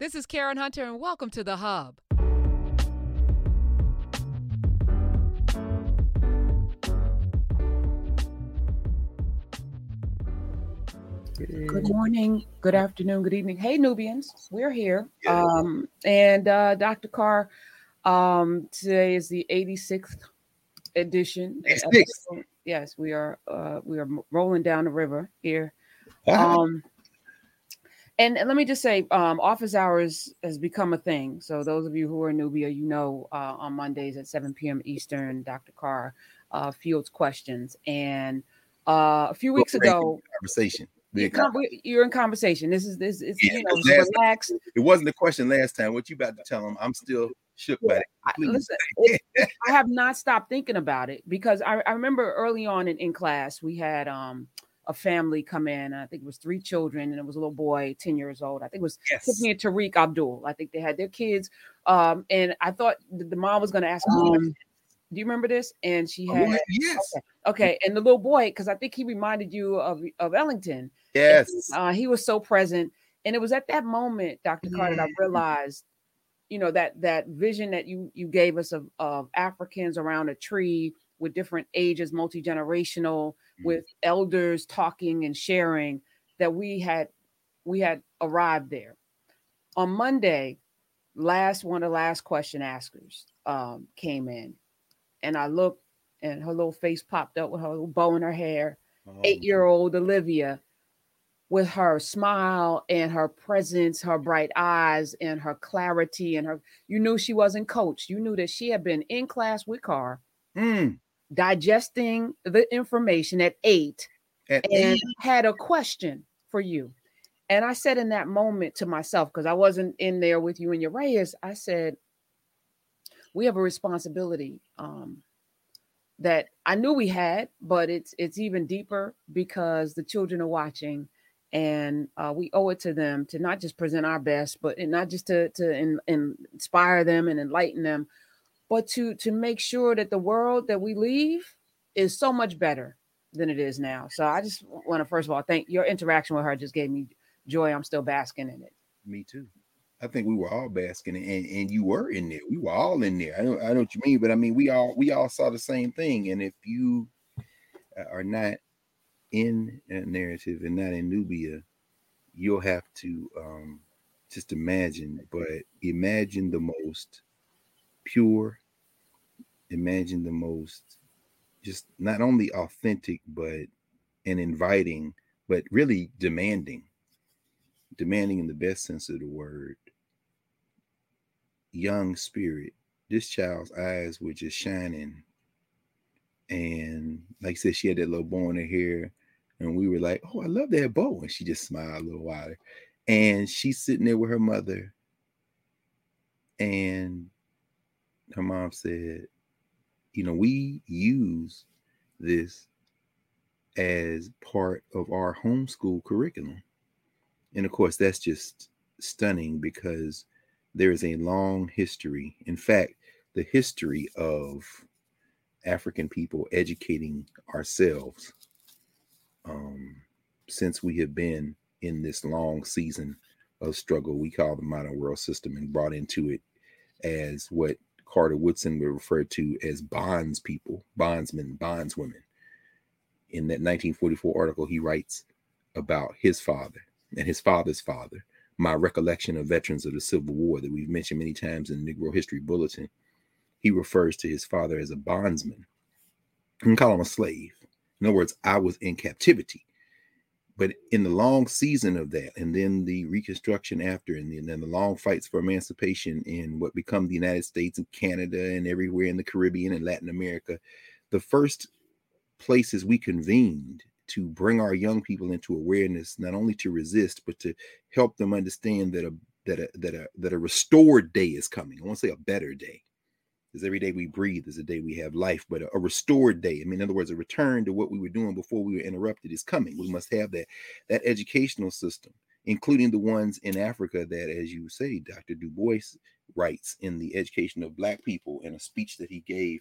This is Karen Hunter, and welcome to The Hub. Good morning, good afternoon, good evening. Hey, Nubians, we're here. Um, and uh, Dr. Carr, um, today is the 86th edition. episode. Yes, we are. Uh, we are rolling down the river here. Um, and, and let me just say, um, office hours has become a thing. So those of you who are in Nubia, you know, uh, on Mondays at 7 p.m. Eastern, Dr. Carr uh, fields questions. And uh, a few weeks ago, conversation. you come- we- you're in conversation. This is this is Yeah, you know relaxed. It wasn't a question last time. What you about to tell them? I'm still shook by it. Listen, it- I have not stopped thinking about it because I, I remember early on in, in class we had um a family come in. I think it was three children and it was a little boy, 10 years old. I think it was Yes. Tiffany and Tariq Abdul. I think they had their kids. Um, and I thought the, mom was going to ask, um, do you remember this? And she Oh, had, what? Yes. okay, okay. And the little boy, because I think he reminded you of, of Ellington. Yes. Uh, he was so present. And it was at that moment, Dr. Carter, that I realized, you know, that that vision that you you gave us of, of Africans around a tree with different ages, multi-generational, Mm. with elders talking and sharing, that we had we had arrived there. On Monday, last one of the last question askers um, came in, and I looked, and her little face popped up with her little bow in her hair Oh, eight-year-old Olivia with her smile and her presence, her bright eyes and her clarity and her you knew she wasn't coached. You knew that she had been in class with Carr, mm, digesting the information at eight at and eight. had a question for you. And I said in that moment to myself, because I wasn't in there with you and your Reyes, I said, we have a responsibility um, that I knew we had, but it's it's even deeper because the children are watching, and uh, we owe it to them to not just present our best, but and not just to to in, inspire them and enlighten them, but to to make sure that the world that we leave is so much better than it is now. So I just want to first of all thank your interaction with her just gave me joy. I'm still basking in it. Me too. I think we were all basking, and and you were in there. We were all in there. I know, I know what you mean, but I mean, we all we all saw the same thing. And if you uh, are not in a narrative and not in Nubia, you'll have to um, just imagine. But imagine the most pure. Imagine the most just not only authentic, but and inviting, but really demanding demanding in the best sense of the word, young spirit. This child's eyes were just shining. And like I said, she had that little bow in her hair. And we were like, oh, I love that bow. And she just smiled a little wider. And she's sitting there with her mother. And her mom said, you know, we use this as part of our homeschool curriculum. And of course, that's just stunning because there is a long history. In fact, the history of African people educating ourselves um, since we have been in this long season of struggle we call the modern world system and brought into it as what Carter Woodson would refer to as bonds people, bondsmen, bondswomen. In that 1944 article, he writes about his father and his father's father, my recollection of veterans of the Civil War that we've mentioned many times in Negro History Bulletin. He refers to his father as a bondsman. You can call him a slave. In other words, I was in captivity. But in the long season of that, and then the Reconstruction after, and then the long fights for emancipation in what become the United States and Canada and everywhere in the Caribbean and Latin America, the first places we convened to bring our young people into awareness, not only to resist, but to help them understand that a that a that a that a restored day is coming. I want to say a better day. Because every day we breathe is a day we have life, but a, a restored day. I mean, in other words, a return to what we were doing before we were interrupted is coming. We must have that that educational system, including the ones in Africa that, as you say, Dr. Du Bois writes in the education of Black people in a speech that he gave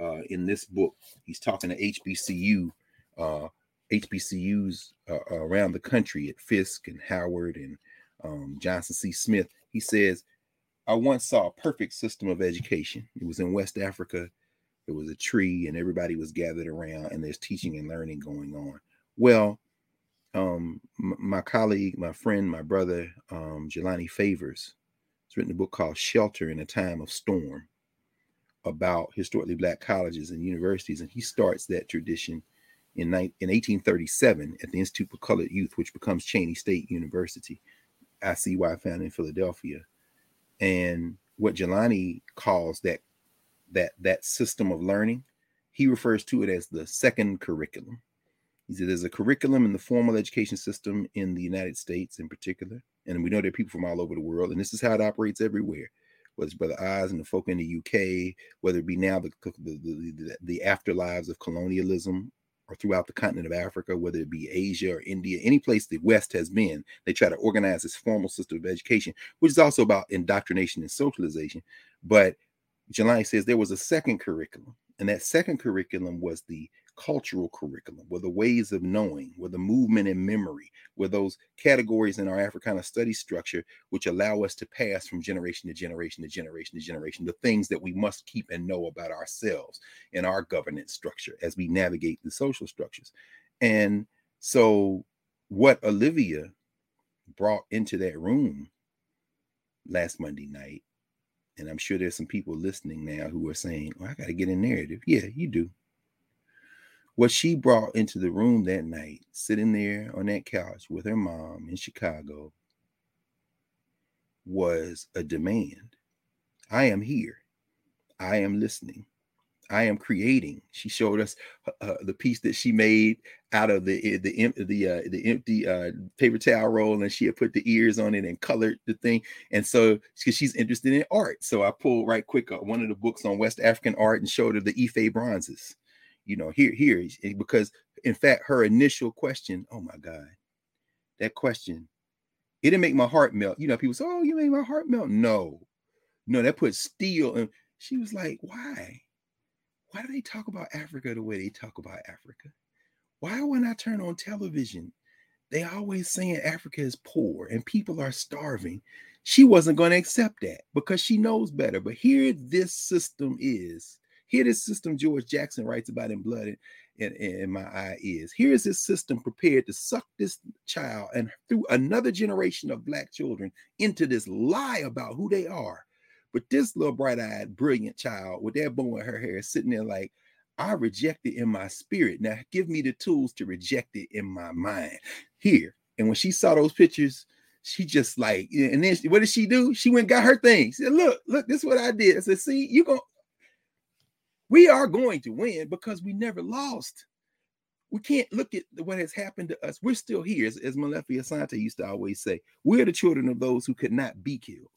uh, in this book. He's talking to HBCU uh, HBCUs uh, around the country at Fisk and Howard and um, Johnson C. Smith. He says, I once saw a perfect system of education. It was in West Africa. It was a tree, and everybody was gathered around, and there's teaching and learning going on. Well, um, my colleague, my friend, my brother, um, Jelani Favors, has written a book called Shelter in a Time of Storm about historically black colleges and universities, and he starts that tradition in, in 1837 at the Institute for Colored Youth, which becomes Cheyney State University, ICY found in Philadelphia. And what Jelani calls that that that system of learning, he refers to it as the second curriculum. He said there's a curriculum in the formal education system in the United States in particular, and we know there are people from all over the world, and this is how it operates everywhere. Whether it's Brother Oz and the folk in the UK, whether it be now the, the, the, the afterlives of colonialism or throughout the continent of Africa, whether it be Asia or India, any place the West has been, they try to organize this formal system of education, which is also about indoctrination and socialization. But Jelani says there was a second curriculum, and that second curriculum was the cultural curriculum, were the ways of knowing, were the movement and memory, were those categories in our Africana study structure which allow us to pass from generation to generation to generation to generation, the things that we must keep and know about ourselves in our governance structure as we navigate the social structures. And so, what Olivia brought into that room last Monday night, and I'm sure there's some people listening now who are saying, Well, I got to get a narrative. Yeah, you do what she brought into the room that night, sitting there on that couch with her mom in Chicago, was a demand. I am here. I am listening. I am creating. She showed us uh, uh the piece that she made out of the eh, the the uh, the empty uh, paper towel roll, and she had put the ears on it and colored the thing. And so, because she's interested in art, so I pulled right quick uh, one of the books on West African art and showed her the Ife bronzes you know, here, here, eh, because in fact, her initial question, oh my God, that question, it didn't make my heart melt. You know, people say, oh, you made my heart melt. No, no, that put steel. And she was like, why? Why do they talk about Africa the way they talk about Africa? Why when I turn on television, they always saying Africa is poor and people are starving. She wasn't going to accept that because she knows better. But here this system is here, this system George Jackson writes about in Blood in, in, in My Eye is. Here is this system prepared to suck this child and through another generation of Black children into this lie about who they are. But this little bright eyed, brilliant child with that bow in her hair sitting there like, I reject it in my spirit. Now give me the tools to reject it in my mind. Here. And when she saw those pictures, she just like, and then what did she do? She went got her thing. She said, Look, look, this is what I did. I said, See, you going we are going to win because we never lost. We can't look at what has happened to us. We're still here, as, as Molefi Asante used to always say. We're the children of those who could not be killed.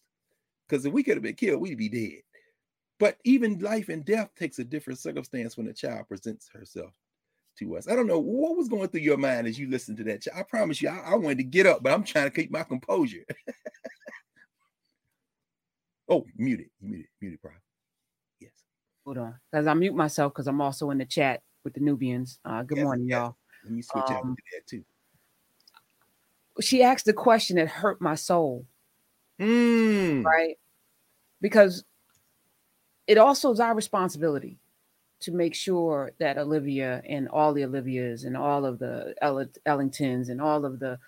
Because if we could have been killed, we'd be dead. But even life and death takes a different circumstance when a child presents herself to us. I don't know what was going through your mind as you listened to that. I promise you, I, I wanted to get up, but I'm trying to keep my composure. oh, muted, muted, muted, Prof. Hold on, because I mute myself because I'm also in the chat with the Nubians. Uh, good yes, morning, yes. y'all. Let me switch um, out to that too. She asked a question that hurt my soul. Mm. Right? Because it also is our responsibility to make sure that Olivia and all the Olivias and all of the Ellingtons and all of the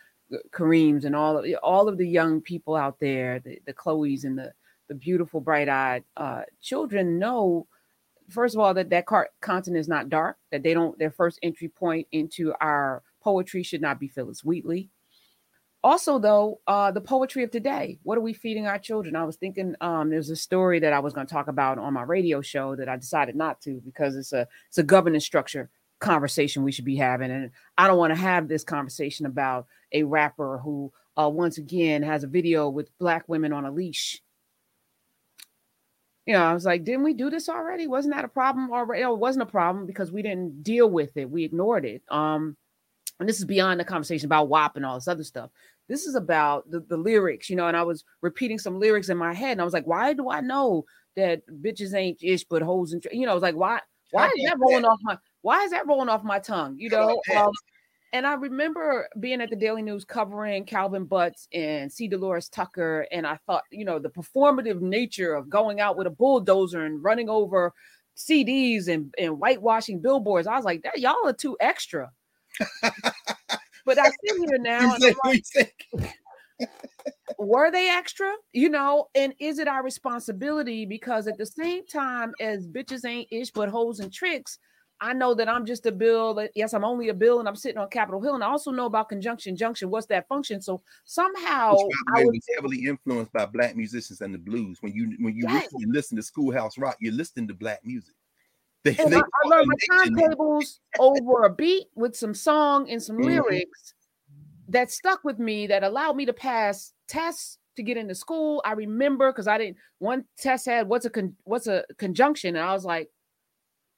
Kareems and all of all of the young people out there, the, the Chloes and the the beautiful bright-eyed uh, children know first of all that that car- content is not dark that they don't their first entry point into our poetry should not be phyllis wheatley. Also though uh the poetry of today what are we feeding our children? I was thinking um there's a story that i was going to talk about on my radio show that i decided not to because it's a it's a governance structure conversation we should be having. And i don't want to have this conversation about a rapper who uh once again has a video with black women on a leash you know, I was like, didn't we do this already? Wasn't that a problem already? it wasn't a problem because we didn't deal with it. We ignored it. Um, and this is beyond the conversation about WAP and all this other stuff. This is about the, the lyrics, you know, and I was repeating some lyrics in my head, and I was like, why do I know that bitches ain't ish but hoes and you know, I was like, why why is that rolling off my why is that rolling off my tongue? You know, um, And I remember being at the Daily News covering Calvin Butts and C. Dolores Tucker. And I thought, you know, the performative nature of going out with a bulldozer and running over CDs and, and whitewashing billboards. I was like, that y'all are too extra. but I sit here now and I'm like, were they extra? You know, and is it our responsibility? Because at the same time as bitches ain't ish but hoes and tricks, I know that I'm just a bill. Yes, I'm only a bill, and I'm sitting on Capitol Hill. And I also know about conjunction junction. What's that function? So somehow I was heavily influenced by black musicians and the blues. When you when you yes. listen, listen to Schoolhouse Rock, you're listening to black music. They, they I, I learned my timetables over a beat with some song and some mm-hmm. lyrics that stuck with me that allowed me to pass tests to get into school. I remember because I didn't one test had what's a con, what's a conjunction, and I was like,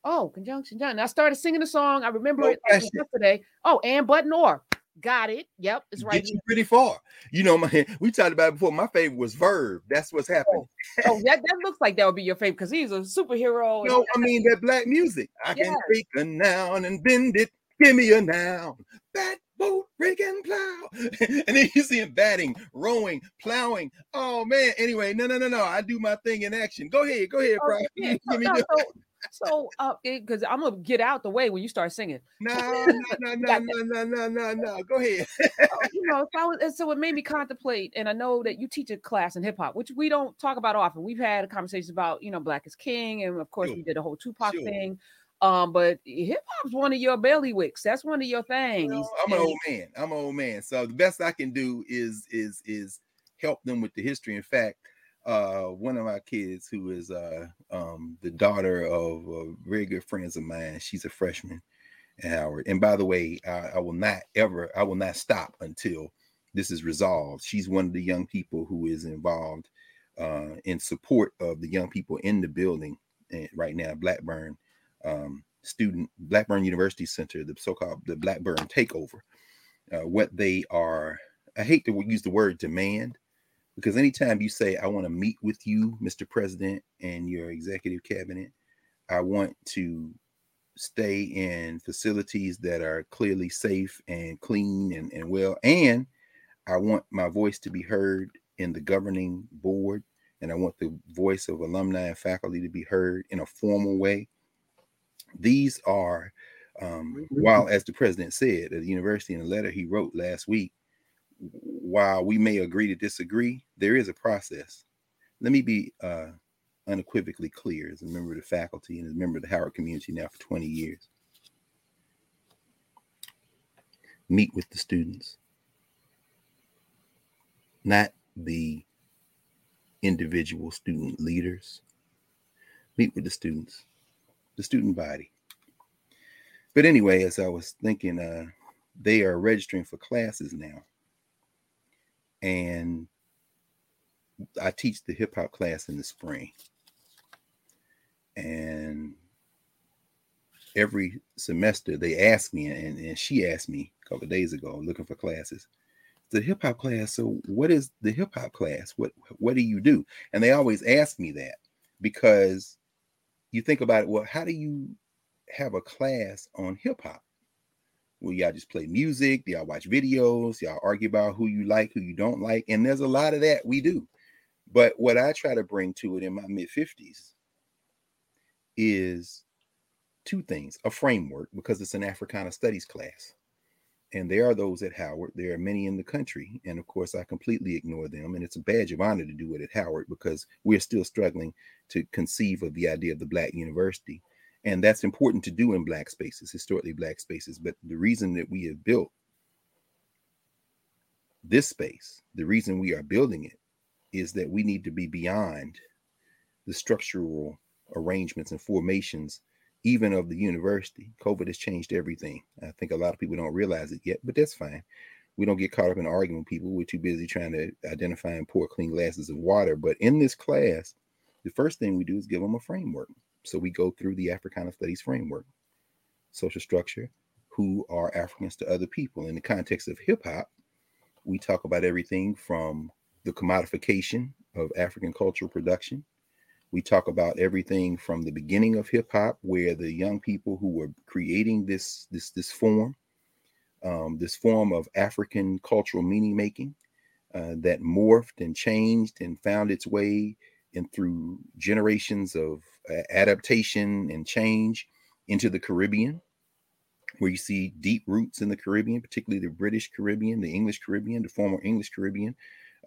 oh, conjunction done. I started singing the song. I remember no it yesterday. Oh, and but nor. Got it. Yep, it's right. Get you pretty far. You know, my we talked about before. My favorite was Verb. That's what's oh. happening. Oh, oh that, that looks like that would be your favorite because he's a superhero. No, I mean that black music. I can take a noun and bend it. Give me a noun. Bat boat, rig and plow. and then you see him batting, rowing, plowing. Oh man. Anyway, no, no, no, no. I do my thing in action. Go ahead, go ahead, oh, bro. yeah. no, no, so, so because uh, I'm gonna get out the way when you start singing. No, no, no, no, no, no, no, no. Go ahead. so, you know, so, was, so it made me contemplate, and I know that you teach a class in hip hop, which we don't talk about often. We've had conversations about you know Black is King, and of course sure. we did a whole Tupac sure. thing. Um, but hip hop's one of your bellywicks. That's one of your things. You know, I'm an old man. I'm an old man. So the best I can do is is is help them with the history. In fact, uh, one of my kids who is uh um the daughter of very good friends of mine, she's a freshman at Howard. And by the way, I, I will not ever, I will not stop until this is resolved. She's one of the young people who is involved uh, in support of the young people in the building eh, right now, Blackburn um, student Blackburn University Center, the so-called the Blackburn takeover. Uh, what they are, I hate to use the word demand because anytime you say, I want to meet with you, Mr. President, and your executive cabinet, I want to stay in facilities that are clearly safe and clean and, and well. And I want my voice to be heard in the governing board. And I want the voice of alumni and faculty to be heard in a formal way these are, um, mm-hmm. while as the president said at the university in a letter he wrote last week, while we may agree to disagree, there is a process. Let me be uh, unequivocally clear as a member of the faculty and as a member of the Howard community now for 20 years. Meet with the students, not the individual student leaders. Meet with the students the student body. But anyway, as I was thinking, uh, they are registering for classes now. And I teach the hip hop class in the spring. And every semester they ask me, and, and she asked me a couple days ago, looking for classes. The hip hop class. So, what is the hip hop class? What what do you do? And they always ask me that because you think about it, well, how do you have a class on hip hop? Well, y'all just play music, y'all watch videos, y'all argue about who you like, who you don't like. And there's a lot of that we do. But what I try to bring to it in my mid 50s is two things a framework, because it's an Africana studies class. And there are those at Howard. There are many in the country. And of course, I completely ignore them. And it's a badge of honor to do it at Howard because we're still struggling to conceive of the idea of the Black University. And that's important to do in Black spaces, historically Black spaces. But the reason that we have built this space, the reason we are building it is that we need to be beyond the structural arrangements and formations even of the university. COVID has changed everything. I think a lot of people don't realize it yet, but that's fine. We don't get caught up in arguing with people. We're too busy trying to identify and pour clean glasses of water. But in this class, the first thing we do is give them a framework. So we go through the Africana Studies framework, social structure, who are Africans to other people. In the context of hip hop, we talk about everything from the commodification of African cultural production we talk about everything from the beginning of hip hop, where the young people who were creating this this this form um, this form of African cultural meaning making uh, that morphed and changed and found its way and through generations of adaptation and change into the Caribbean, where you see deep roots in the Caribbean, particularly the British Caribbean, the English Caribbean, the former English Caribbean,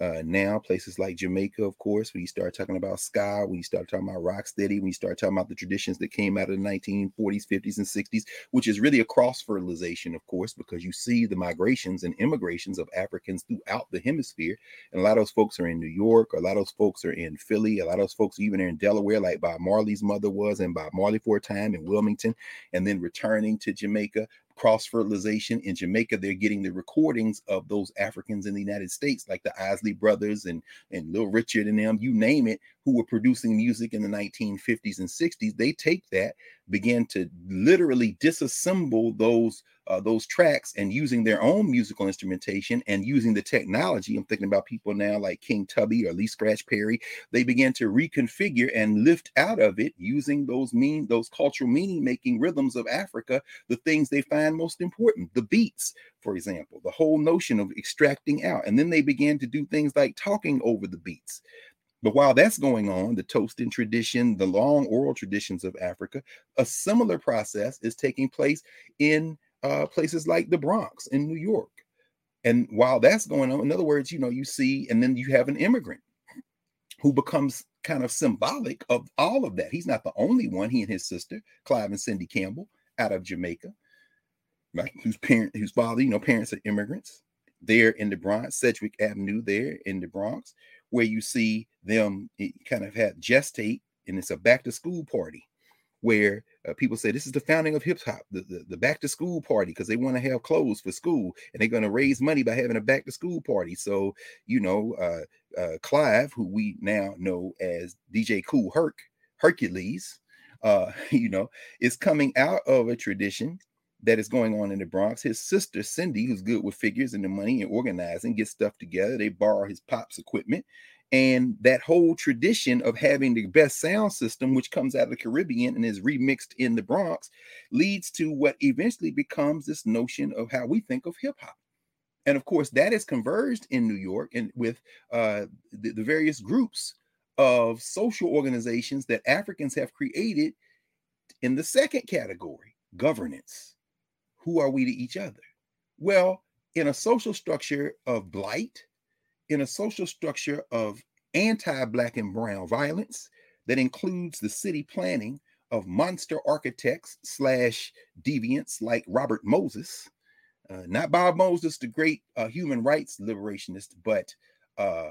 uh, now, places like Jamaica, of course, when you start talking about ska, when you start talking about rock steady, when you start talking about the traditions that came out of the 1940s, 50s, and 60s, which is really a cross fertilization, of course, because you see the migrations and immigrations of Africans throughout the hemisphere. And a lot of those folks are in New York, a lot of those folks are in Philly, a lot of those folks even are in Delaware, like Bob Marley's mother was, and Bob Marley for a time in Wilmington, and then returning to Jamaica cross fertilization in Jamaica. They're getting the recordings of those Africans in the United States, like the Isley brothers and and Little Richard and them, you name it, who were producing music in the 1950s and 60s. They take that, begin to literally disassemble those uh, those tracks and using their own musical instrumentation and using the technology. I'm thinking about people now like King Tubby or Lee Scratch Perry. They began to reconfigure and lift out of it using those mean those cultural meaning making rhythms of Africa, the things they find most important, the beats, for example, the whole notion of extracting out. And then they began to do things like talking over the beats. But while that's going on, the toasting tradition, the long oral traditions of Africa, a similar process is taking place in uh, places like the Bronx in New York. And while that's going on, in other words, you know, you see, and then you have an immigrant who becomes kind of symbolic of all of that. He's not the only one. He and his sister, Clive and Cindy Campbell, out of Jamaica, right? Whose parent, whose father, you know, parents are immigrants. There in the Bronx, Sedgwick Avenue, there in the Bronx, where you see them kind of have gestate, and it's a back to school party where uh, people say this is the founding of hip hop, the, the, the, back to school party, because they want to have clothes for school and they're going to raise money by having a back to school party. So, you know, uh, uh, Clive, who we now know as DJ Kool Herc, Hercules, uh, you know, is coming out of a tradition that is going on in the Bronx. His sister, Cindy, who's good with figures and the money and organizing, gets stuff together. They borrow his pop's equipment and that whole tradition of having the best sound system, which comes out of the Caribbean and is remixed in the Bronx, leads to what eventually becomes this notion of how we think of hip hop. And of course, that is converged in New York and with uh, the, the various groups of social organizations that Africans have created in the second category governance. Who are we to each other? Well, in a social structure of blight, in a social structure of anti Black and Brown violence that includes the city planning of monster architects slash deviants like Robert Moses, uh, not Bob Moses, the great uh, human rights liberationist, but uh,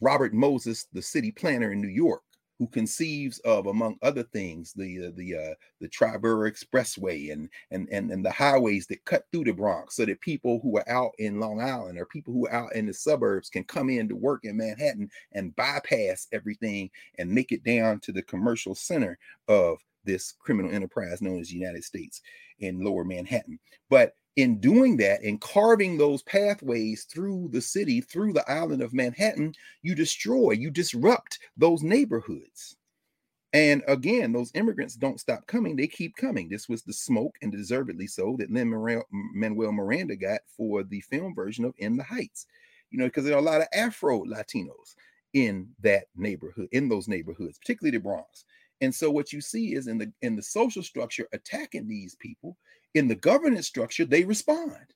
Robert Moses, the city planner in New York, who conceives of, among other things, the uh, the uh, the Triborough Expressway and and and and the highways that cut through the Bronx, so that people who are out in Long Island or people who are out in the suburbs can come in to work in Manhattan and bypass everything and make it down to the commercial center of this criminal enterprise known as the United States in Lower Manhattan. But in doing that and carving those pathways through the city, through the island of Manhattan, you destroy, you disrupt those neighborhoods. And again, those immigrants don't stop coming, they keep coming. This was the smoke, and deservedly so, that Lin Manuel Miranda got for the film version of In the Heights. You know, because there are a lot of Afro Latinos in that neighborhood, in those neighborhoods, particularly the Bronx. And so what you see is in the in the social structure attacking these people, in the governance structure, they respond.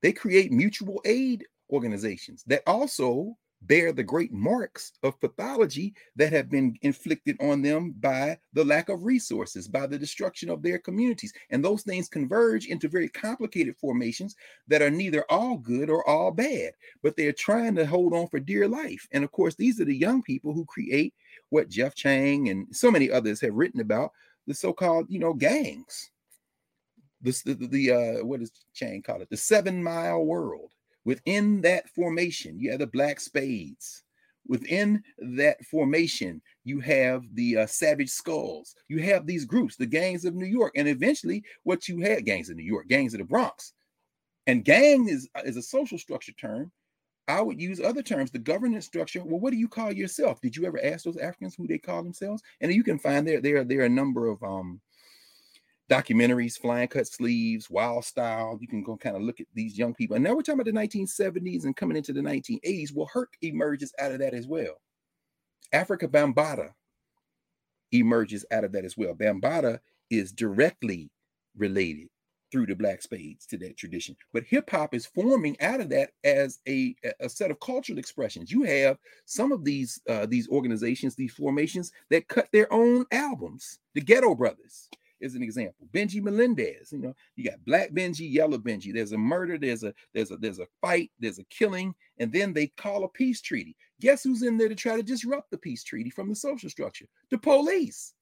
They create mutual aid organizations that also bear the great marks of pathology that have been inflicted on them by the lack of resources, by the destruction of their communities. And those things converge into very complicated formations that are neither all good or all bad, but they're trying to hold on for dear life. And of course, these are the young people who create what Jeff Chang and so many others have written about the so-called, you know, gangs this the, the uh what does Chang call it? The seven mile world. Within that formation, you have the black spades. Within that formation, you have the uh, savage skulls. You have these groups, the gangs of New York, and eventually, what you had gangs of New York, gangs of the Bronx, and gang is uh, is a social structure term. I would use other terms, the governance structure. Well, what do you call yourself? Did you ever ask those Africans who they call themselves? And you can find there there there are a number of um documentaries, Flying Cut Sleeves, Wild Style. You can go kind of look at these young people. And now we're talking about the 1970s and coming into the 1980s. Well, Herc emerges out of that as well. Afrika Bambaataa emerges out of that as well. Bambaataa is directly related through the black spades to that tradition. But hip hop is forming out of that as a, a set of cultural expressions. You have some of these uh, these organizations, these formations that cut their own albums. The Ghetto Brothers is an example. Benji Melendez, you know, you got Black Benji, Yellow Benji. There's a murder, there's a there's a there's a fight, there's a killing, and then they call a peace treaty. Guess who's in there to try to disrupt the peace treaty from the social structure? The police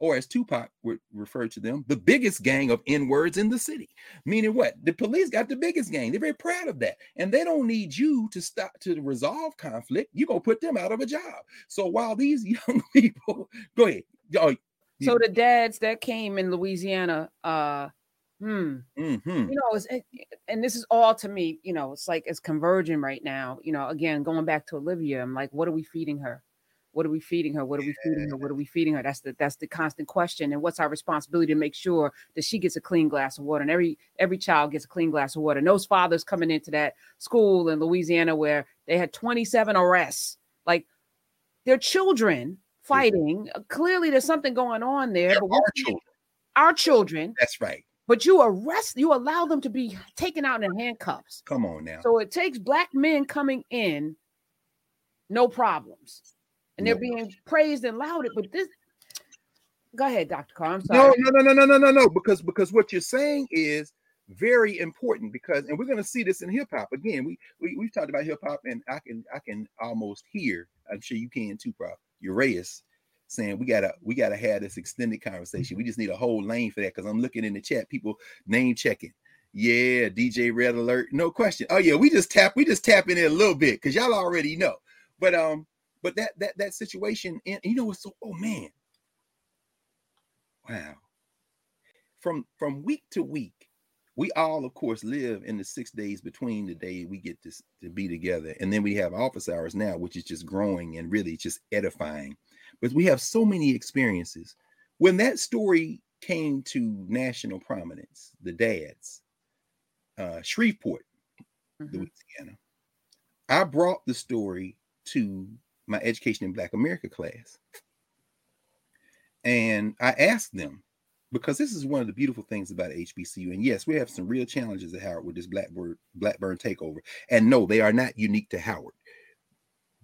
or as Tupac would refer to them, the biggest gang of N words in the city. Meaning what? The police got the biggest gang. They're very proud of that. And they don't need you to stop to resolve conflict. You're to put them out of a job. So while these young people, go ahead. Oh, so the dads that came in Louisiana, uh, hmm, mm-hmm. you know, it's, and this is all to me, you know, it's like it's converging right now. You know, again, going back to Olivia, I'm like, what are we feeding her? What are we feeding her? What are we feeding her? What are we feeding her? That's the that's the constant question. And what's our responsibility to make sure that she gets a clean glass of water and every every child gets a clean glass of water. And those fathers coming into that school in Louisiana where they had 27 arrests, like their children fighting. Yeah. Clearly, there's something going on there. They're but our children. Our children. That's right. But you arrest, you allow them to be taken out in handcuffs. Come on now. So it takes black men coming in, no problems and they're being praised and lauded. But this, go ahead, Dr. Carr. I'm sorry. No, no, no, no, no, no, no, because because what you're saying is very important because, and we're going to see this in hip hop again. We we we've talked about hip hop, and I can I can almost hear. I'm sure you can too, Prof. Uraeus saying we gotta we gotta have this extended conversation. We just need a whole lane for that because I'm looking in the chat, people name checking. Yeah, DJ Red Alert, no question. Oh yeah, we just tap we just tap in a little bit because y'all already know. But um, but that that that situation, and you know, what's so oh man, wow. From from week to week, we all, of course, live in the six days between the day we get to, to be together, and then we have office hours now, which is just growing and really just edifying. But we have so many experiences. When that story came to national prominence, the dads, uh, Shreveport, mm-hmm. Louisiana, I brought the story to my education in Black America class. And I asked them, because this is one of the beautiful things about HBCU. And yes, we have some real challenges at Howard with this Blackbird Blackburn takeover. And no, they are not unique to Howard.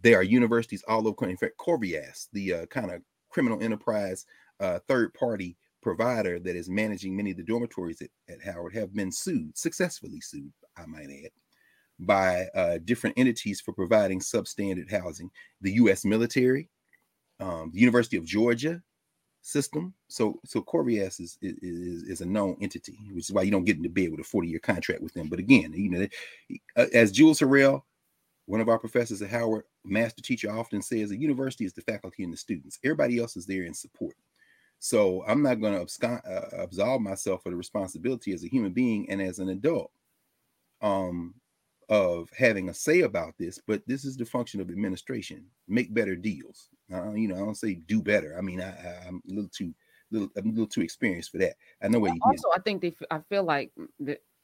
They are universities all over. In fact, Corvias, the uh, kind of criminal enterprise uh, third party provider that is managing many of the dormitories at, at Howard, have been sued, successfully sued, I might add, by uh, different entities for providing substandard housing. The U.S. military, um, the University of Georgia system. So, so Corvias is, is is a known entity, which is why you don't get into bed with a 40 year contract with them. But again, you know, uh, as Jules Harrell, one of our professors at Howard, master teacher, often says, the university is the faculty and the students. Everybody else is there in support. So I'm not going to uh, absolve myself of the responsibility as a human being and as an adult um, of having a say about this, but this is the function of administration. Make better deals. Uh, you know, I don't say do better. I mean, I, am a little too little, I'm a little too experienced for that. I know what you also. I think they. I feel like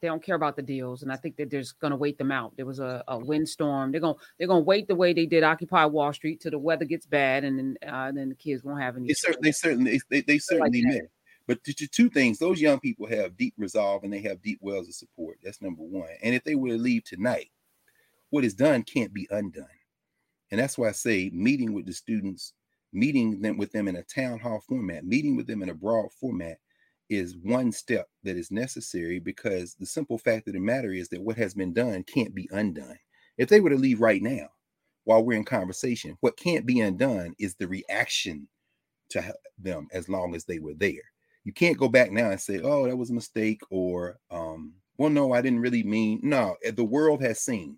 they don't care about the deals, and I think that they're just going to wait them out. There was a, a windstorm. They're going they're going to wait the way they did Occupy Wall Street till the weather gets bad, and then uh, then the kids won't have any. They, cer- they certainly they, they certainly like may. But the two things, those young people have deep resolve and they have deep wells of support. That's number one. And if they were to leave tonight, what is done can't be undone. And that's why I say meeting with the students, meeting them with them in a town hall format, meeting with them in a broad format is one step that is necessary because the simple fact of the matter is that what has been done can't be undone. If they were to leave right now while we're in conversation, what can't be undone is the reaction to them as long as they were there. You can't go back now and say, oh, that was a mistake, or, um, well, no, I didn't really mean. No, eh, the world has seen.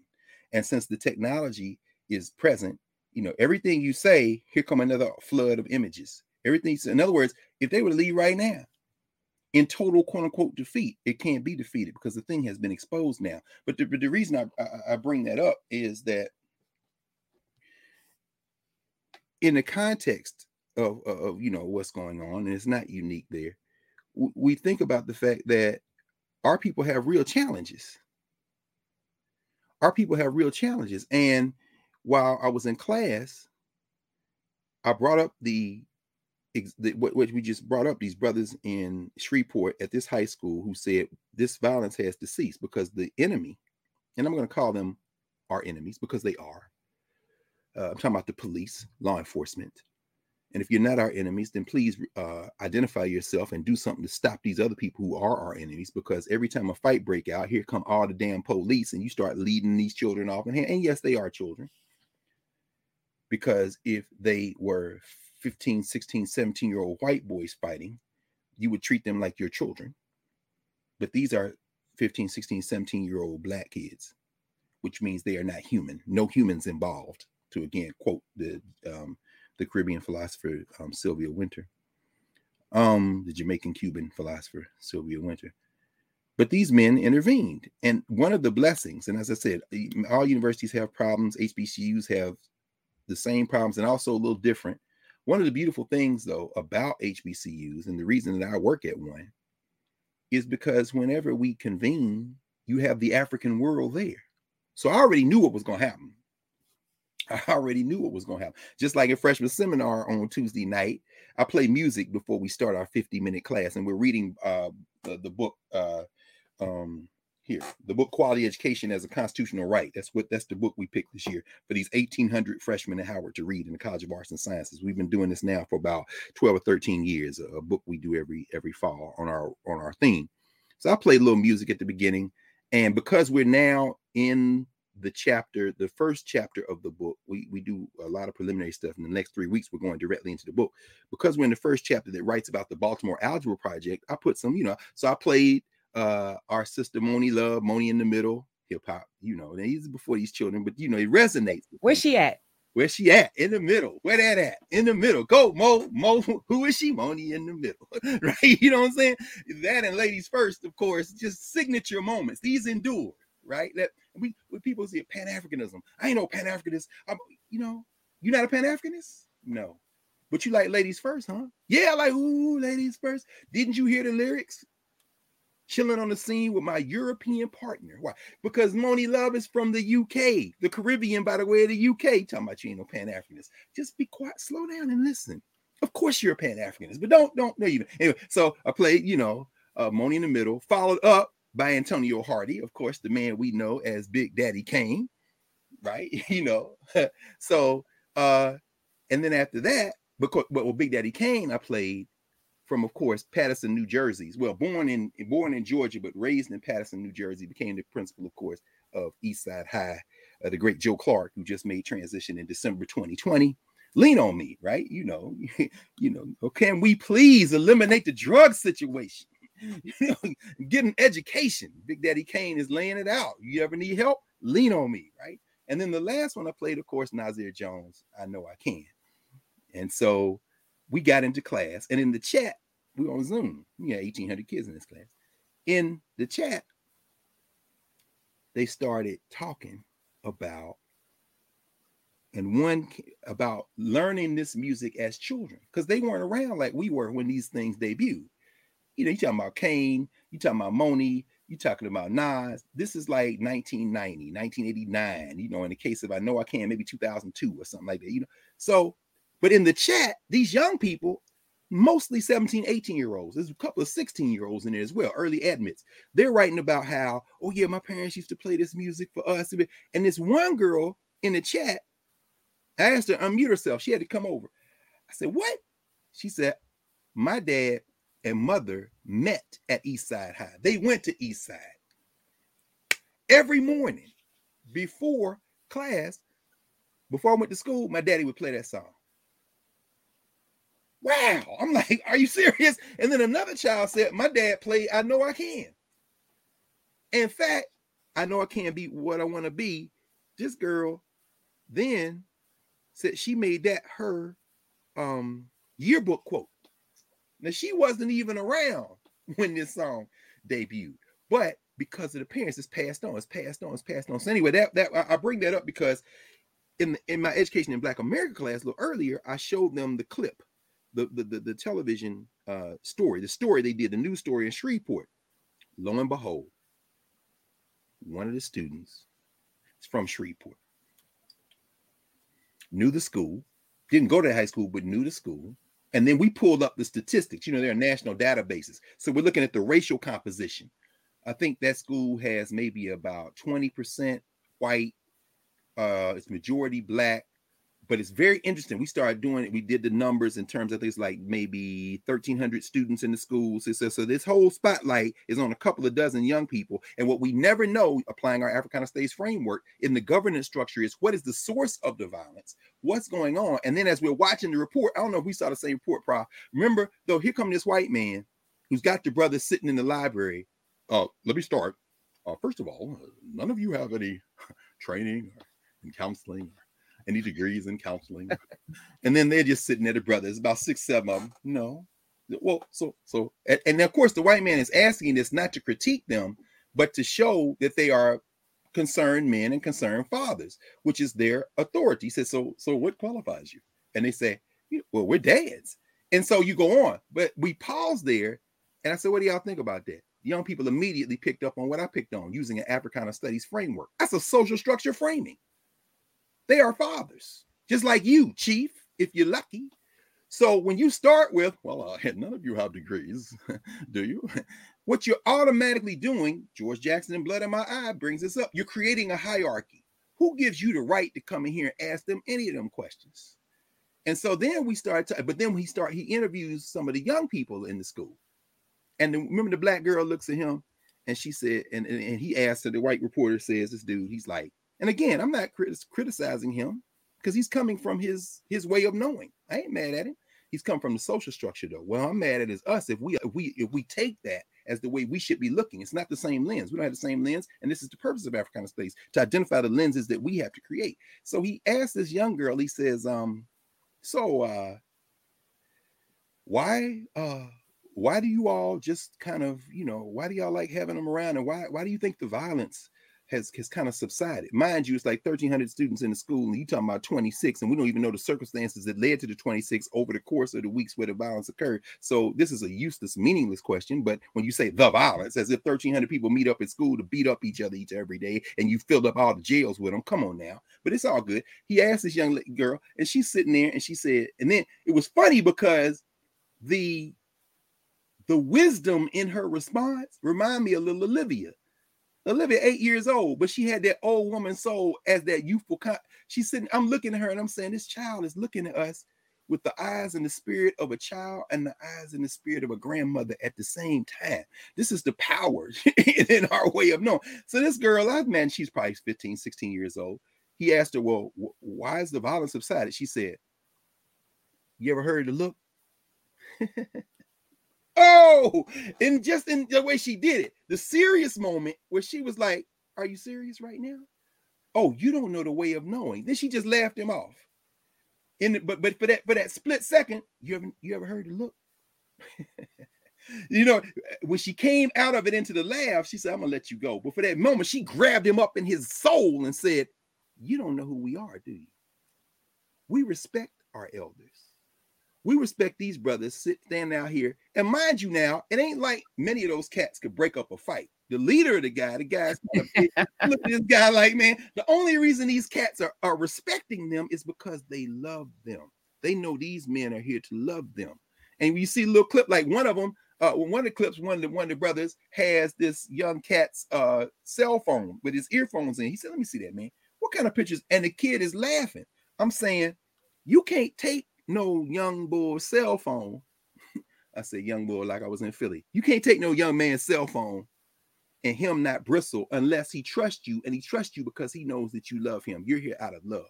And since the technology is present, you know, everything you say, here come another flood of images. Everything, in other words, if they were to leave right now in total quote unquote defeat, it can't be defeated because the thing has been exposed now. But the, the reason I, I, I bring that up is that in the context of, of, you know what's going on, and it's not unique there. we think about the fact that our people have real challenges. Our people have real challenges. And while I was in class, I brought up the, the what, what we just brought up these brothers in Shreveport at this high school who said this violence has to cease because the enemy, and I'm going to call them our enemies because they are. Uh, I'm talking about the police, law enforcement. And if you're not our enemies, then please uh, identify yourself and do something to stop these other people who are our enemies. Because every time a fight break out, here come all the damn police, and you start leading these children off. And, yes, they are children. Because if they were 15, 16, 17 year old white boys fighting, you would treat them like your children. But these are 15, 16, 17 year old black kids, which means they are not human. No humans involved. To again quote the um, the Caribbean philosopher um, Sylvia Wynter, um, the Jamaican Cuban philosopher Sylvia Wynter. But these men intervened, and one of the blessings, and as I said, all universities have problems. HBCUs have the same problems, and also a little different. One of the beautiful things, though, about HBCUs, and the reason that I work at one, is because whenever we convene, you have the African world there. So I already knew what was going to happen. I already knew what was going to happen. Just like in freshman seminar on Tuesday night, I play music before we start our 50 minute class, and we're reading uh, the, the book uh, um, here, the book Quality Education as a Constitutional Right. That's what that's the book we picked this year for these 1,800 freshmen at Howard to read in the College of Arts and Sciences. We've been doing this now for about 12 or 13 years. A, book we do every every fall on our on our theme. So I played a little music at the beginning, and because we're now in the chapter, the first chapter of the book, we, we do a lot of preliminary stuff. In the next three weeks, we're going directly into the book. Because we're in the first chapter that writes about the Baltimore Algebra Project, I put some, you know, so I played uh our sister Monie Love, Monie in the middle, hip hop, you know, and these before these children, but you know, it resonates. Where's she at? Where's she at? In the middle. Where that at? In the middle. Go, Mo. Mo, who is she? Monie in the middle. right? You know what I'm saying? That and ladies first, of course, just signature moments. These endure, right? That we when people say Pan Africanism, I ain't no Pan Africanist. You know, you not a Pan Africanist? No, but you like ladies first, huh? Yeah, like ooh, ladies first. Didn't you hear the lyrics? Chilling on the scene with my European partner. Why? Because Monie Love is from the UK, the Caribbean, by the way, the UK. Talking about you ain't no Pan Africanist. Just be quiet, slow down, and listen. Of course you're a Pan Africanist, but don't don't no even. Anyway, so I played, you know, uh, Monie in the middle, followed up by Antonio Hardy, of course, the man we know as Big Daddy Kane, right? you know, so uh, and then after that, because with Big Daddy Kane, I played from, of course, Paterson, New Jersey. Well, born in born in Georgia, but raised in Paterson, New Jersey, became the principal, of course, of Eastside High. Uh, the great Joe Clark, who just made transition in December 2020. Lean on me, right? You know, you know. Can we please eliminate the drug situation? get an education. Big Daddy Kane is laying it out. You ever need help? Lean on me, right? And then the last one I played, of course, Nasir Jones. I know I can. And so we got into class, and in the chat, we were on Zoom. We had 1,800 kids in this class. In the chat, they started talking about and one about learning this music as children because they weren't around like we were when these things debuted you know, you talking about Kane, you talking about Monie, you talking about Nas. This is like 1990, 1989, you know, in the case of I know I can, maybe 2002 or something like that, you know. So, but in the chat, these young people, mostly 17, 18 year olds, there's a couple of 16 year olds in there as well, early admits. They're writing about how, oh, yeah, my parents used to play this music for us. And this one girl in the chat, I asked her to unmute herself. She had to come over. I said, What? She said, My dad and mother met at Eastside High. They went to Eastside every morning before class. Before I went to school, my daddy would play that song. Wow. I'm like, are you serious? And then another child said, My dad played I Know I Can. In fact, I know I can't be what I want to be. This girl then said she made that her um yearbook quote. Now she wasn't even around when this song debuted, but because of the it's passed on, it's passed on, it's passed on. So anyway, that that I bring that up because in in my education in Black America class a little earlier, I showed them the clip, the the the, the television uh, story, the story they did, the news story in Shreveport. Lo and behold, one of the students is from Shreveport. Knew the school, didn't go to high school, but knew the school. And then we pulled up the statistics. You know, there are national databases. So we're looking at the racial composition. I think that school has maybe about 20% white, uh, it's majority black, but it's very interesting. We started doing it. We did the numbers in terms of things like maybe 1,300 students in the schools. So, so this whole spotlight is on a couple of dozen young people. And what we never know, applying our Africana Studies framework in the governance structure, is what is the source of the violence? What's going on? And then as we're watching the report, I don't know if we saw the same report, Prof. Remember, though, here come this white man who's got the brother sitting in the library. Uh, let me start. Uh, first of all, none of you have any training in counseling any degrees in counseling. and then they're just sitting there, the brothers, about six, seven of them. No. Well, so, so, and, and of course, the white man is asking this not to critique them, but to show that they are concerned men and concerned fathers, which is their authority. He says, so, so what qualifies you? And they say, well, we're dads. And so you go on, but we pause there. And I said, what do y'all think about that? Young people immediately picked up on what I picked on using an Africana studies framework. That's a social structure framing. They are fathers, just like you, Chief, if you're lucky. So when you start with, well, uh, none of you have degrees, do you? What you're automatically doing, George Jackson and Blood in My Eye brings this up. You're creating a hierarchy. Who gives you the right to come in here and ask them any of them questions? And so then we start to, but then he start he interviews some of the young people in the school. And then, remember the black girl looks at him and she said, and, and, and he asked her, the white reporter says, this dude, he's like, and again, I'm not crit- criticizing him because he's coming from his his way of knowing. I ain't mad at him. He's come from the social structure though. Well, I'm mad at is us if we if we if we take that as the way we should be looking. It's not the same lens. We don't have the same lens, and this is the purpose of Africana Studies to identify the lenses that we have to create. So he asked this young girl. He says, um, so uh, why uh why do you all just kind of you know why do y'all like having them around and why why do you think the violence has, has kind of subsided. Mind you, it's like 1,300 students in the school, and you talking about 26, and we don't even know the circumstances that led to the 26 over the course of the weeks where the violence occurred. So this is a useless, meaningless question. But when you say the violence, as if 1,300 people meet up at school to beat up each other each every day, and you filled up all the jails with them, come on now. But it's all good. He asked this young girl, and she's sitting there, and she said, and then it was funny because the the wisdom in her response remind me a little Olivia Olivia, eight years old, but she had that old woman soul as that youthful. Con- She's sitting, I'm looking at her and I'm saying, This child is looking at us with the eyes and the spirit of a child and the eyes and the spirit of a grandmother at the same time. This is the power in our way of knowing. So, this girl, I've man, she's probably 15, 16 years old. He asked her, Well, why is the violence subsided? She said, You ever heard the look? Oh, and just in the way she did it, the serious moment where she was like, Are you serious right now? Oh, you don't know the way of knowing. Then she just laughed him off. The, but but for that for that split second, you ever you ever heard the look? you know, when she came out of it into the laugh, she said, I'm gonna let you go. But for that moment, she grabbed him up in his soul and said, You don't know who we are, do you? We respect our elders. We respect these brothers sit standing out here. And mind you, now it ain't like many of those cats could break up a fight. The leader of the guy, the guy's look at this guy like, man, the only reason these cats are, are respecting them is because they love them. They know these men are here to love them. And you see a little clip like one of them, uh, one of the clips, one of the one of the brothers has this young cat's uh cell phone with his earphones in. He said, Let me see that, man. What kind of pictures? And the kid is laughing. I'm saying, you can't take no young boy cell phone. I said young boy like I was in Philly. You can't take no young man's cell phone and him not bristle unless he trusts you and he trusts you because he knows that you love him. You're here out of love.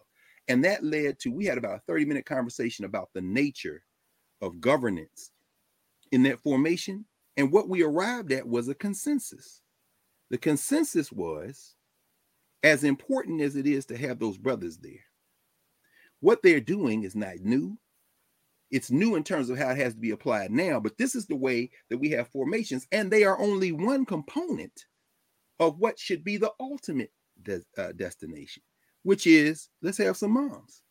And that led to we had about a 30 minute conversation about the nature of governance in that formation. And what we arrived at was a consensus. The consensus was as important as it is to have those brothers there, what they're doing is not new. It's new in terms of how it has to be applied now, but this is the way that we have formations, and they are only one component of what should be the ultimate de- uh, destination, which is let's have some moms.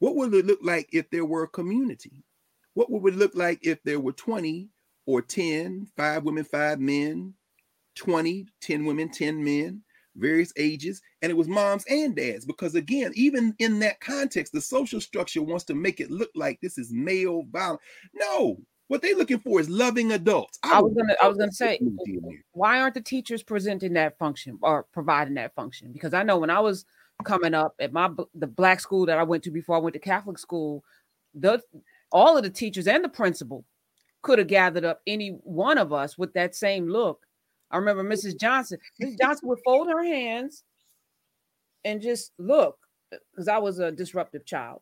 What would it look like if there were a community What would it look like if there were 20 or 10, five women, five men, 20, 10 women, 10 men, various ages, and it was moms and dads? Because again, even in that context, the social structure wants to make it look like this is male violence. No, what they're looking for is loving adults. I, I was gonna, I was gonna say, why aren't the teachers presenting that function or providing that function? Because I know when I was coming up at my the black school that I went to before I went to Catholic school, the all of the teachers and the principal could have gathered up any one of us with that same look. I remember Mrs. Johnson. Mrs. Johnson would fold her hands and just look because I was a disruptive child.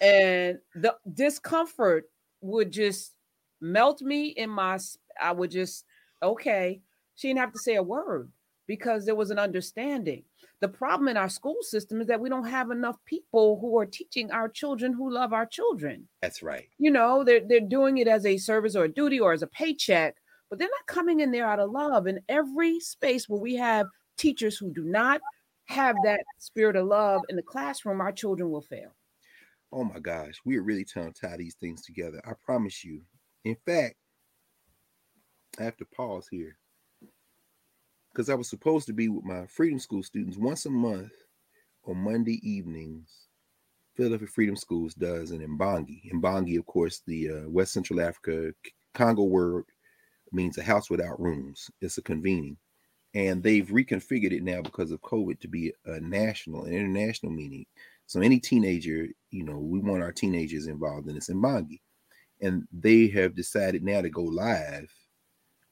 and the discomfort would just melt me in my I would just okay. She didn't have to say a word because there was an understanding. The problem in our school system is that we don't have enough people who are teaching our children who love our children. That's right. You know, they're they're doing it as a service or a duty or as a paycheck, but they're not coming in there out of love. In every space where we have teachers who do not have that spirit of love in the classroom, our children will fail. Oh my gosh, we are really trying to tie these things together. I promise you. In fact, I have to pause here because I was supposed to be with my Freedom School students once a month on Monday evenings. Philadelphia Freedom Schools does in Mbongi. Mbongi, of course, the uh, West Central Africa Congo word means a house without rooms. It's a convening. And they've reconfigured it now because of COVID to be a national and international meeting. So any teenager, you know, we want our teenagers involved in this Mbongi. And they have decided now to go live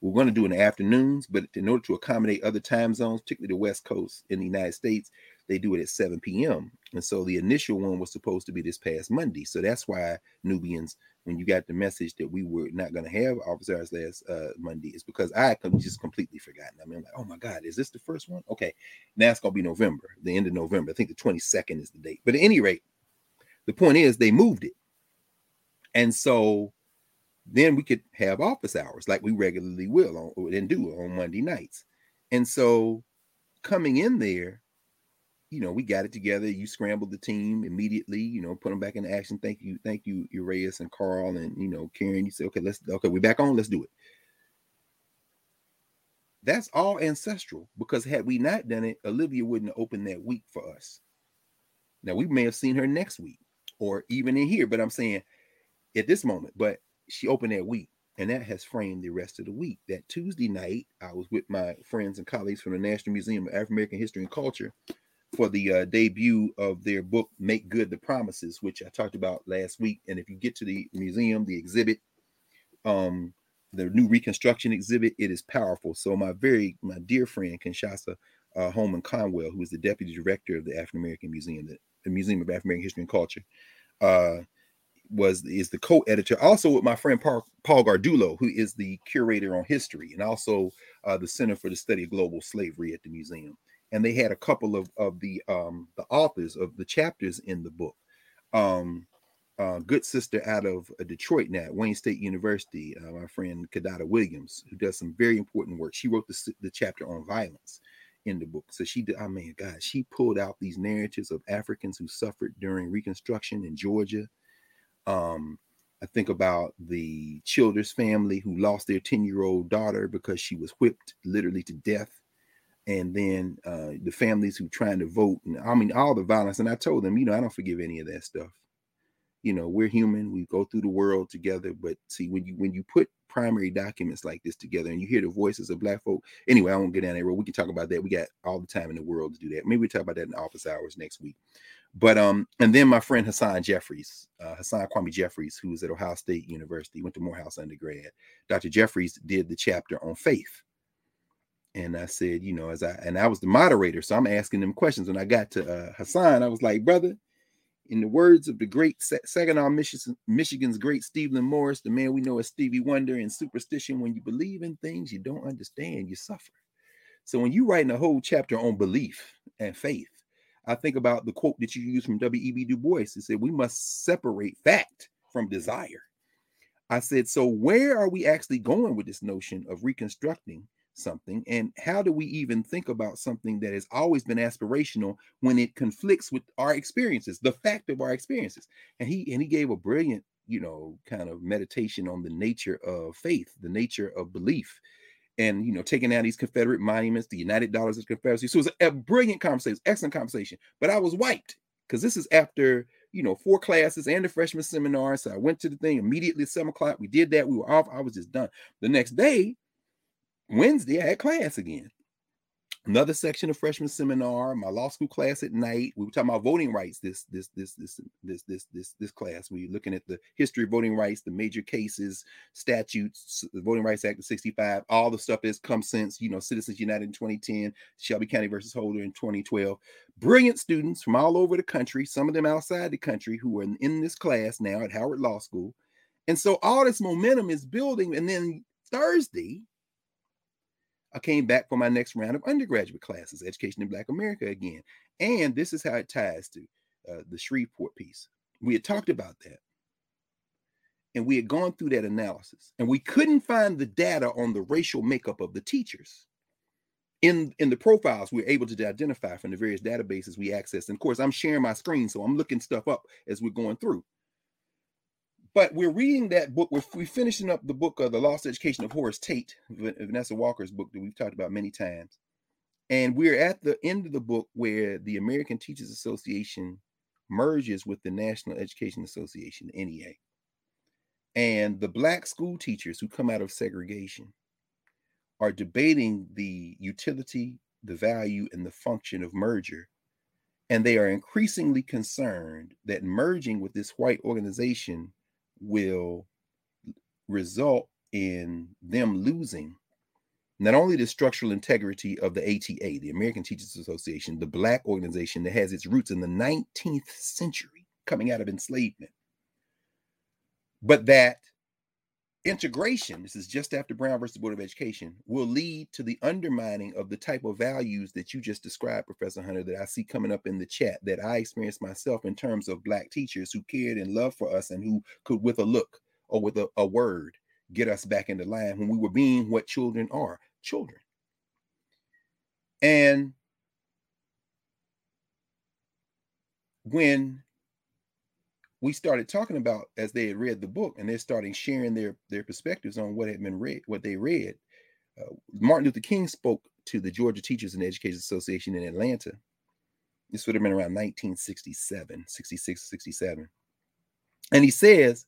we're going to do in afternoons, but in order to accommodate other time zones, particularly the West Coast in the United States, they do it at 7 p.m. And so the initial one was supposed to be this past Monday. So that's why Nubians, when you got the message that we were not going to have office hours last uh, Monday, is because I just completely forgotten. I mean, I'm like, oh my God, is this the first one? Okay, now it's going to be November, the end of November. I think the 22nd is the date. But at any rate, the point is they moved it. And so then we could have office hours like we regularly will on and do on Monday nights. And so coming in there, you know, we got it together. You scrambled the team immediately, you know, put them back in action. Thank you, thank you, Urias and Carl and you know, Karen. You said, okay, let's okay, we're back on, let's do it. That's all ancestral because had we not done it, Olivia wouldn't have opened that week for us. Now we may have seen her next week or even in here, but I'm saying at this moment, but she opened that week, and that has framed the rest of the week. That Tuesday night, I was with my friends and colleagues from the National Museum of African American History and Culture for the uh, debut of their book "Make Good the Promises," which I talked about last week. And if you get to the museum, the exhibit, um, the new reconstruction exhibit, it is powerful. So my very my dear friend Kinshasha uh, Holman Conwill, who is the deputy director of the African American Museum, the, the Museum of African American History and Culture, uh, was is the co-editor, also with my friend Paul, Paul Gardullo, who is the curator on history and also uh, the Center for the Study of Global Slavery at the museum. And they had a couple of of the um, the authors of the chapters in the book. Um, uh, good sister out of uh, Detroit now, Wayne State University, uh, my friend Kidada Williams, who does some very important work. She wrote the, the chapter on violence in the book. So she did, I mean, God, she pulled out these narratives of Africans who suffered during Reconstruction in Georgia, um, I think about the Childers family who lost their 10 year old daughter because she was whipped literally to death. And then uh, the families who trying to vote. And I mean, all the violence. And I told them, you know, I don't forgive any of that stuff. You know, we're human. We go through the world together. But see, when you when you put primary documents like this together and you hear the voices of black folk, anyway, I won't get down that road. We can talk about that. We got all the time in the world to do that. Maybe we talk about that in office hours next week. But um, and then my friend Hassan Jeffries, uh, Hassan Kwame Jeffries, who was at Ohio State University, went to Morehouse undergrad. Dr. Jeffries did the chapter on faith. And I said, you know, as I and I was the moderator, so I'm asking them questions. When I got to uh, Hassan, I was like, brother, in the words of the great Saginaw, Michigan, Michigan's great Stephen Morris, the man we know as Stevie Wonder, in superstition, when you believe in things you don't understand, you suffer. So when you writing a whole chapter on belief and faith, I think about the quote that you use from W.E.B. Du Bois. He said, We must separate fact from desire. I said, So where are we actually going with this notion of reconstructing something and how do we even think about something that has always been aspirational when it conflicts with our experiences the fact of our experiences? And he and he gave a brilliant you know kind of meditation on the nature of faith the nature of belief and you know taking down these confederate monuments the united Daughters of confederacy. So it was a, a brilliant conversation excellent conversation but i was wiped because this is after you know four classes and the freshman seminar so i went to the thing immediately at seven o'clock we did that we were off i was just done. The next day Wednesday, I had class again. Another section of freshman seminar, my law school class at night. We were talking about voting rights. This, this, this, this, this, this, this, this class. We were looking at the history of voting rights, the major cases, statutes, the Voting Rights Act of '65, all the stuff that's come since. You know, Citizens United in 2010, Shelby County versus Holder in 2012. Brilliant students from all over the country. Some of them outside the country who are in, in this class now at Howard Law School. And so all this momentum is building. And then Thursday, I came back for my next round of undergraduate classes, Education in Black America again. And this is how it ties to uh, the Shreveport piece. We had talked about that. And we had gone through that analysis, and we couldn't find the data on the racial makeup of the teachers. In, in the profiles, we are able to identify from the various databases we access. And of course, I'm sharing my screen, so I'm looking stuff up as we're going through. But we're reading that book. We're, we're finishing up the book of the Lost Education of Horace Tate, Vanessa Walker's book that we've talked about many times. And we're at the end of the book where the American Teachers Association merges with the National Education Association, the NEA. And the black school teachers who come out of segregation are debating the utility, the value, and the function of merger. And they are increasingly concerned that merging with this white organization will result in them losing not only the structural integrity of the ATA, the American Teachers Association, the black organization that has its roots in the 19th century, coming out of enslavement, but that integration, this is just after Brown versus Board of Education, will lead to the undermining of the type of values that you just described, Professor Hunter, that I see coming up in the chat that I experienced myself in terms of Black teachers who cared and loved for us and who could, with a look or with a, a word, get us back into line when we were being what children are children. And when we started talking about as they had read the book and they're starting sharing their their perspectives on what had been read what they read. Uh, martin luther king spoke to the georgia teachers and educators association in atlanta. This would have been around 1967 66 67 and he says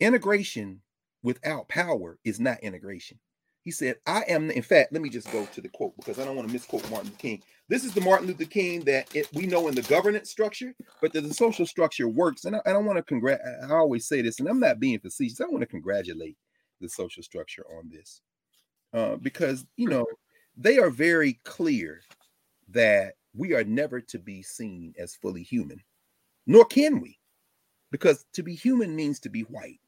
integration without power is not integration he said, I am, in fact, let me just go to the quote because I don't want to misquote Martin Luther King. This is the Martin Luther King that it, we know in the governance structure, but the social structure works. And I, I don't want to congrat, I always say this, and I'm not being facetious. I want to congratulate the social structure on this uh, because, you know, they are very clear that we are never to be seen as fully human, nor can we, because to be human means to be white.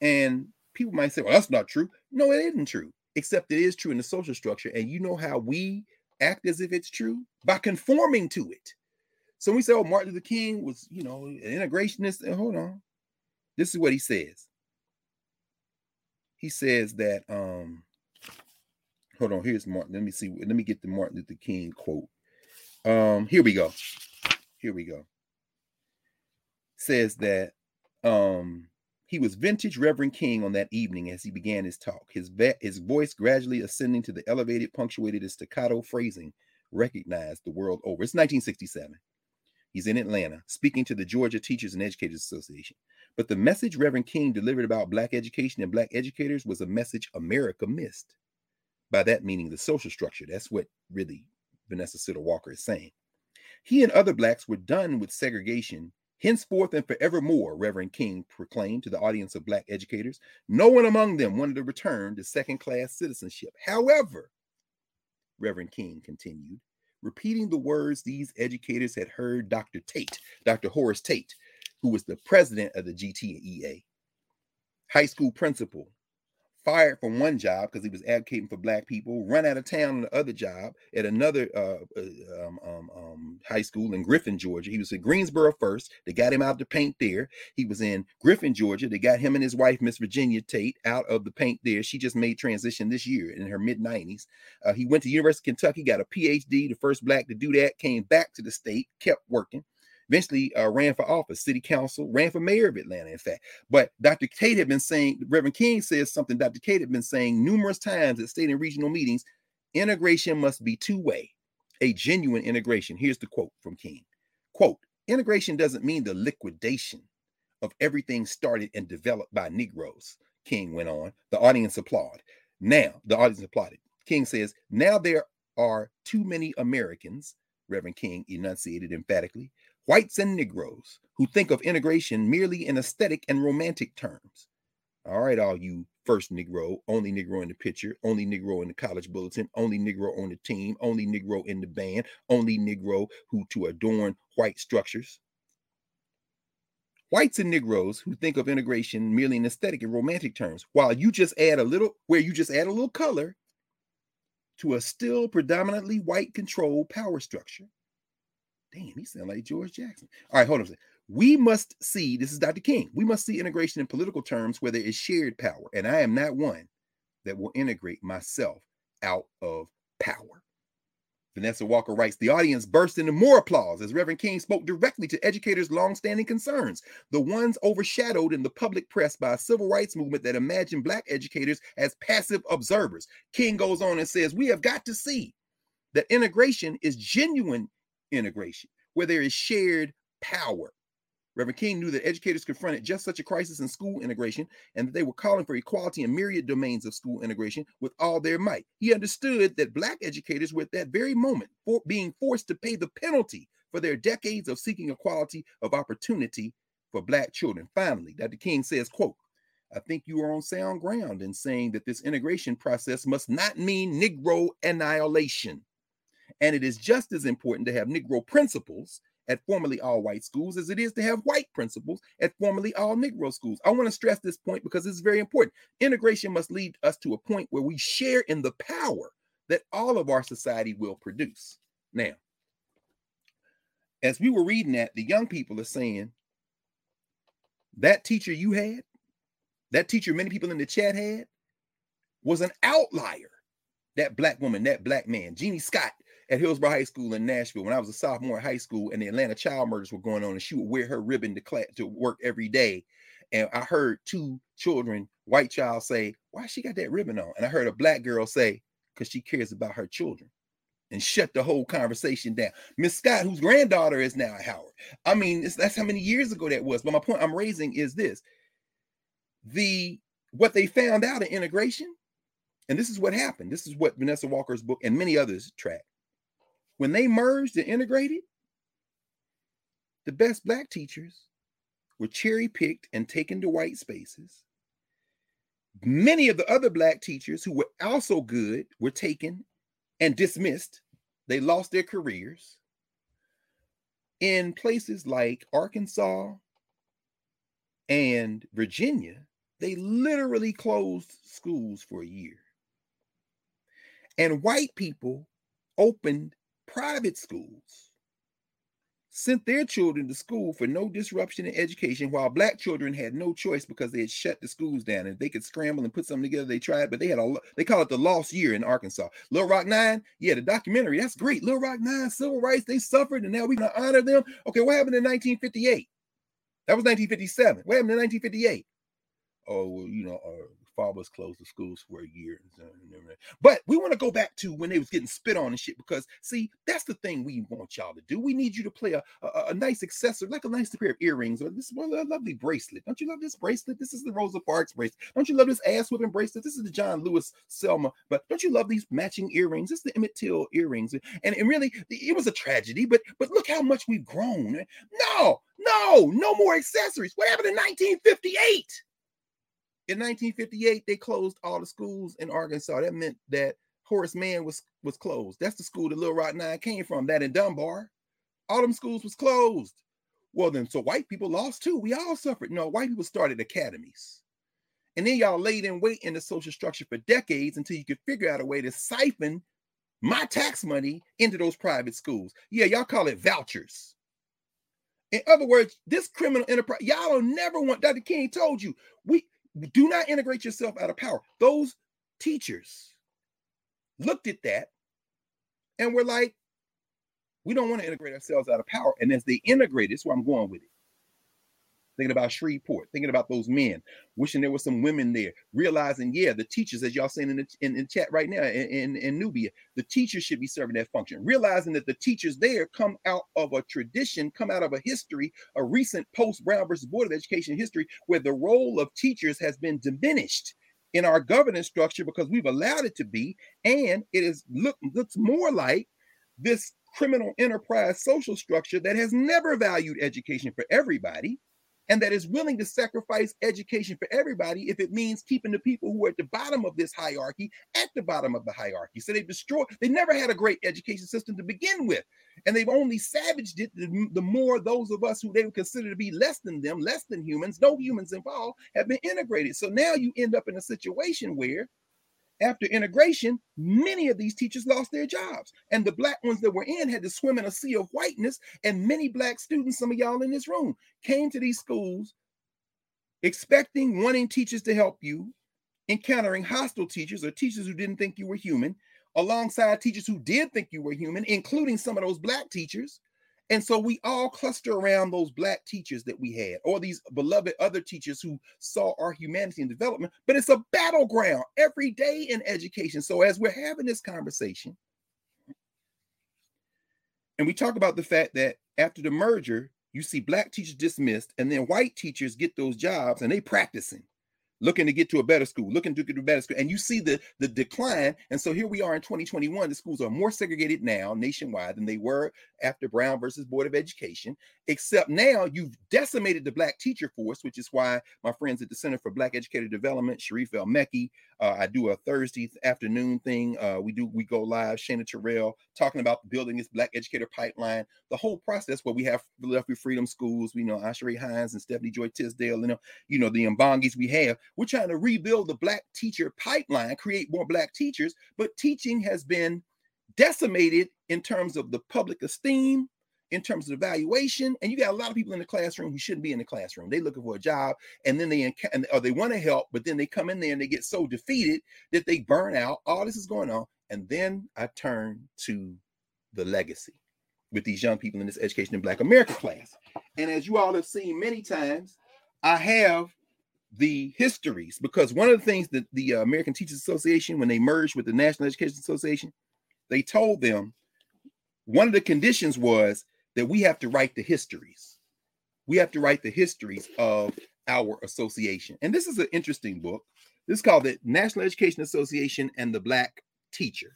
And people might say, well, that's not true. No, it isn't true, except it is true in the social structure. And you know how we act as if it's true? By conforming to it. So we say, oh, Martin Luther King was, you know, an integrationist. And hold on. This is what he says. He says that, um, hold on, here's Martin. Let me see. Let me get the Martin Luther King quote. Um, here we go. Here we go. Says that um he was vintage Reverend King on that evening as he began his talk, his, his voice gradually ascending to the elevated, punctuated, and staccato phrasing recognized the world over. It's 1967. He's in Atlanta speaking to the Georgia Teachers and Educators Association. But the message Reverend King delivered about Black education and Black educators was a message America missed. By that meaning the social structure. That's what really Vanessa Siddle Walker is saying. He and other Blacks were done with segregation Henceforth and forevermore, Reverend King proclaimed to the audience of Black educators, no one among them wanted to return to second class citizenship. However, Reverend King continued, repeating the words these educators had heard Dr. Tate, Dr. Horace Tate, who was the president of the GTEA, high school principal, fired from one job because he was advocating for black people, run out of town on the other job at another uh, uh, um, um, um, high school in Griffin, Georgia. He was in Greensboro first. They got him out the paint there. He was in Griffin, Georgia. They got him and his wife, Miss Virginia Tate, out of the paint there. She just made transition this year in her mid 90s. Uh, he went to University of Kentucky, got a PhD, the first black to do that, came back to the state, kept working eventually uh, ran for office, city council, ran for mayor of Atlanta, in fact. But Dr. Tate had been saying, Reverend King says something Dr. Tate had been saying numerous times at state and regional meetings integration must be two way, a genuine integration. Here's the quote from King quote, integration doesn't mean the liquidation of everything started and developed by Negroes. King went on. The audience applauded. Now, the audience applauded. King says, now there are too many Americans, Reverend King enunciated emphatically, whites and Negroes who think of integration merely in aesthetic and romantic terms. All right, all you first Negro, only Negro in the picture, only Negro in the college bulletin, only Negro on the team, only Negro in the band, only Negro who to adorn white structures. Whites and Negroes who think of integration merely in aesthetic and romantic terms, while you just add a little, where you just add a little color to a still predominantly white controlled power structure. Damn, he sound like George Jackson. All right, hold on a second. We must see, this is Dr. King, we must see integration in political terms where there is shared power. And I am not one that will integrate myself out of power. Vanessa Walker writes, the audience burst into more applause as Reverend King spoke directly to educators' longstanding concerns, the ones overshadowed in the public press by a civil rights movement that imagined Black educators as passive observers. King goes on and says, we have got to see that integration is genuine integration, where there is shared power. Reverend King knew that educators confronted just such a crisis in school integration and that they were calling for equality in myriad domains of school integration with all their might. He understood that Black educators were at that very moment for being forced to pay the penalty for their decades of seeking equality of opportunity for Black children. Finally, Dr. King says, quote, I think you are on sound ground in saying that this integration process must not mean Negro annihilation. And it is just as important to have Negro principals at formerly all white schools as it is to have white principals at formerly all Negro schools. I want to stress this point because it's very important. Integration must lead us to a point where we share in the power that all of our society will produce. Now, as we were reading that, the young people are saying that teacher you had, that teacher many people in the chat had, was an outlier. That black woman, that black man, Jeannie Scott, at Hillsboro High School in Nashville when I was a sophomore in high school and the Atlanta child murders were going on, and she would wear her ribbon to class to work every day. And I heard two children, white child, say, Why she got that ribbon on? And I heard a black girl say, Because she cares about her children. And shut the whole conversation down. Miss Scott, whose granddaughter is now at Howard. I mean, that's how many years ago that was. But my point I'm raising is this: the what they found out in integration, and this is what happened. This is what Vanessa Walker's book and many others track when they merged and integrated, the best black teachers were cherry picked and taken to white spaces. Many of the other black teachers who were also good were taken and dismissed. They lost their careers. In places like Arkansas and Virginia, they literally closed schools for a year. And white people opened private schools sent their children to school for no disruption in education while black children had no choice because they had shut the schools down and they could scramble and put something together they tried but they had a they call it the lost year in arkansas. Little rock nine yeah the documentary that's great. Little rock nine civil rights they suffered and now we're to honor them. Okay what happened in 1958 that was 1957 what happened in 1958 oh well you know uh, Faubus closed the schools for a year. But we want to go back to when they was getting spit on and shit because see, that's the thing we want y'all to do. We need you to play a, a, a nice accessory, like a nice pair of earrings or this well, a lovely bracelet. Don't you love this bracelet? This is the Rosa Parks bracelet. Don't you love this ass whipping bracelet? This is the John Lewis Selma. But don't you love these matching earrings? This is the Emmett Till earrings. And, and really, it was a tragedy, but but look how much we've grown. No, no, no more accessories. What happened in 1958? In 1958, they closed all the schools in Arkansas. That meant that Horace Mann was was closed. That's the school that Little Rock Nine came from. That in Dunbar, all them schools was closed. Well, then, so white people lost too. We all suffered. No, white people started academies, And then y'all laid in wait in the social structure for decades until you could figure out a way to siphon my tax money into those private schools. Yeah, y'all call it vouchers. In other words, this criminal enterprise, y'all will never want, Dr. King told you, we do not integrate yourself out of power. Those teachers looked at that and were like, we don't want to integrate ourselves out of power. And as they integrate, this is where I'm going with it thinking about Shreveport, thinking about those men, wishing there were some women there, realizing, yeah, the teachers, as y'all saying in the in, in chat right now in, in, in Nubia, the teachers should be serving that function, realizing that the teachers there come out of a tradition, come out of a history, a recent post Brown versus Board of Education history, where the role of teachers has been diminished in our governance structure because we've allowed it to be, and it is look looks more like this criminal enterprise social structure that has never valued education for everybody and that is willing to sacrifice education for everybody if it means keeping the people who are at the bottom of this hierarchy at the bottom of the hierarchy. So they destroy, they never had a great education system to begin with. And they've only savaged it the, the more those of us who they would consider to be less than them, less than humans, no humans involved, have been integrated. So now you end up in a situation where after integration, many of these teachers lost their jobs. And the black ones that were in had to swim in a sea of whiteness. And many black students, some of y'all in this room, came to these schools expecting, wanting teachers to help you, encountering hostile teachers or teachers who didn't think you were human, alongside teachers who did think you were human, including some of those black teachers and so we all cluster around those black teachers that we had, or these beloved other teachers who saw our humanity and development. But it's a battleground every day in education. So as we're having this conversation, and we talk about the fact that after the merger, you see black teachers dismissed, and then white teachers get those jobs and they practicing looking to get to a better school, looking to get to a better school, and you see the the decline. And so here we are in 2021. The schools are more segregated now nationwide than they were after Brown versus Board of Education. Except now you've decimated the black teacher force, which is why my friends at the Center for Black Educator Development, Sharif El Mekki, uh, I do a Thursday afternoon thing. Uh, we do we go live. Shana Terrell talking about building this Black educator pipeline. The whole process where we have Philadelphia Freedom Schools. We know Asheray Hines and Stephanie Joy Tisdale. You know, you know the Mbongis we have. We're trying to rebuild the Black teacher pipeline, create more Black teachers. But teaching has been decimated in terms of the public esteem, in terms of the evaluation. And you got a lot of people in the classroom who shouldn't be in the classroom. They looking for a job, and then they or they want to help, but then they come in there and they get so defeated that they burn out. All this is going on, and then I turn to the legacy with these young people in this education in Black America class. And as you all have seen many times, I have the histories because one of the things that the uh, American Teachers Association, when they merged with the National Education Association, they told them one of the conditions was that we have to write the histories. We have to write the histories of our association. And this is an interesting book. This is called the National Education Association and the Black Teacher.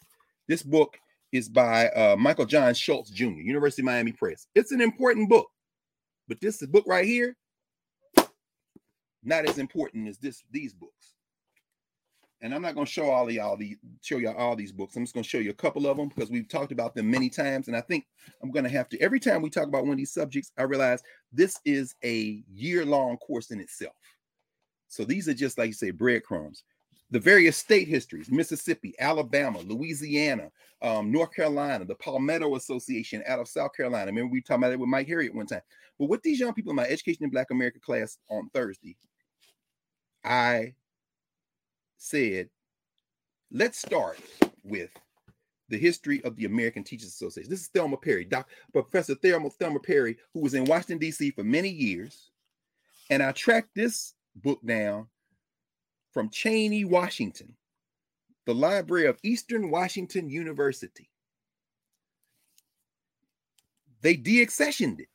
This book is by uh, Michael John Schultz Jr., University of Miami Press. It's an important book, but this book right here, not as important as this these books and I'm not going to show all of y'all the show y'all all these books. I'm just going to show you a couple of them because we've talked about them many times, and I think I'm going to have to every time we talk about one of these subjects, I realize this is a year-long course in itself. So these are just like you say breadcrumbs. The various state histories: Mississippi, Alabama, Louisiana, um, North Carolina, the Palmetto Association out of South Carolina. Remember we talked about it with Mike Harriot one time. But with these young people in my Education in Black America class on Thursday, I said, let's start with the history of the American Teachers Association. This is Thelma Perry, Doc, Professor Thelma, Thelma Perry, who was in Washington, D.C. for many years. And I tracked this book down from Cheney, Washington, the library of Eastern Washington University. They deaccessioned it.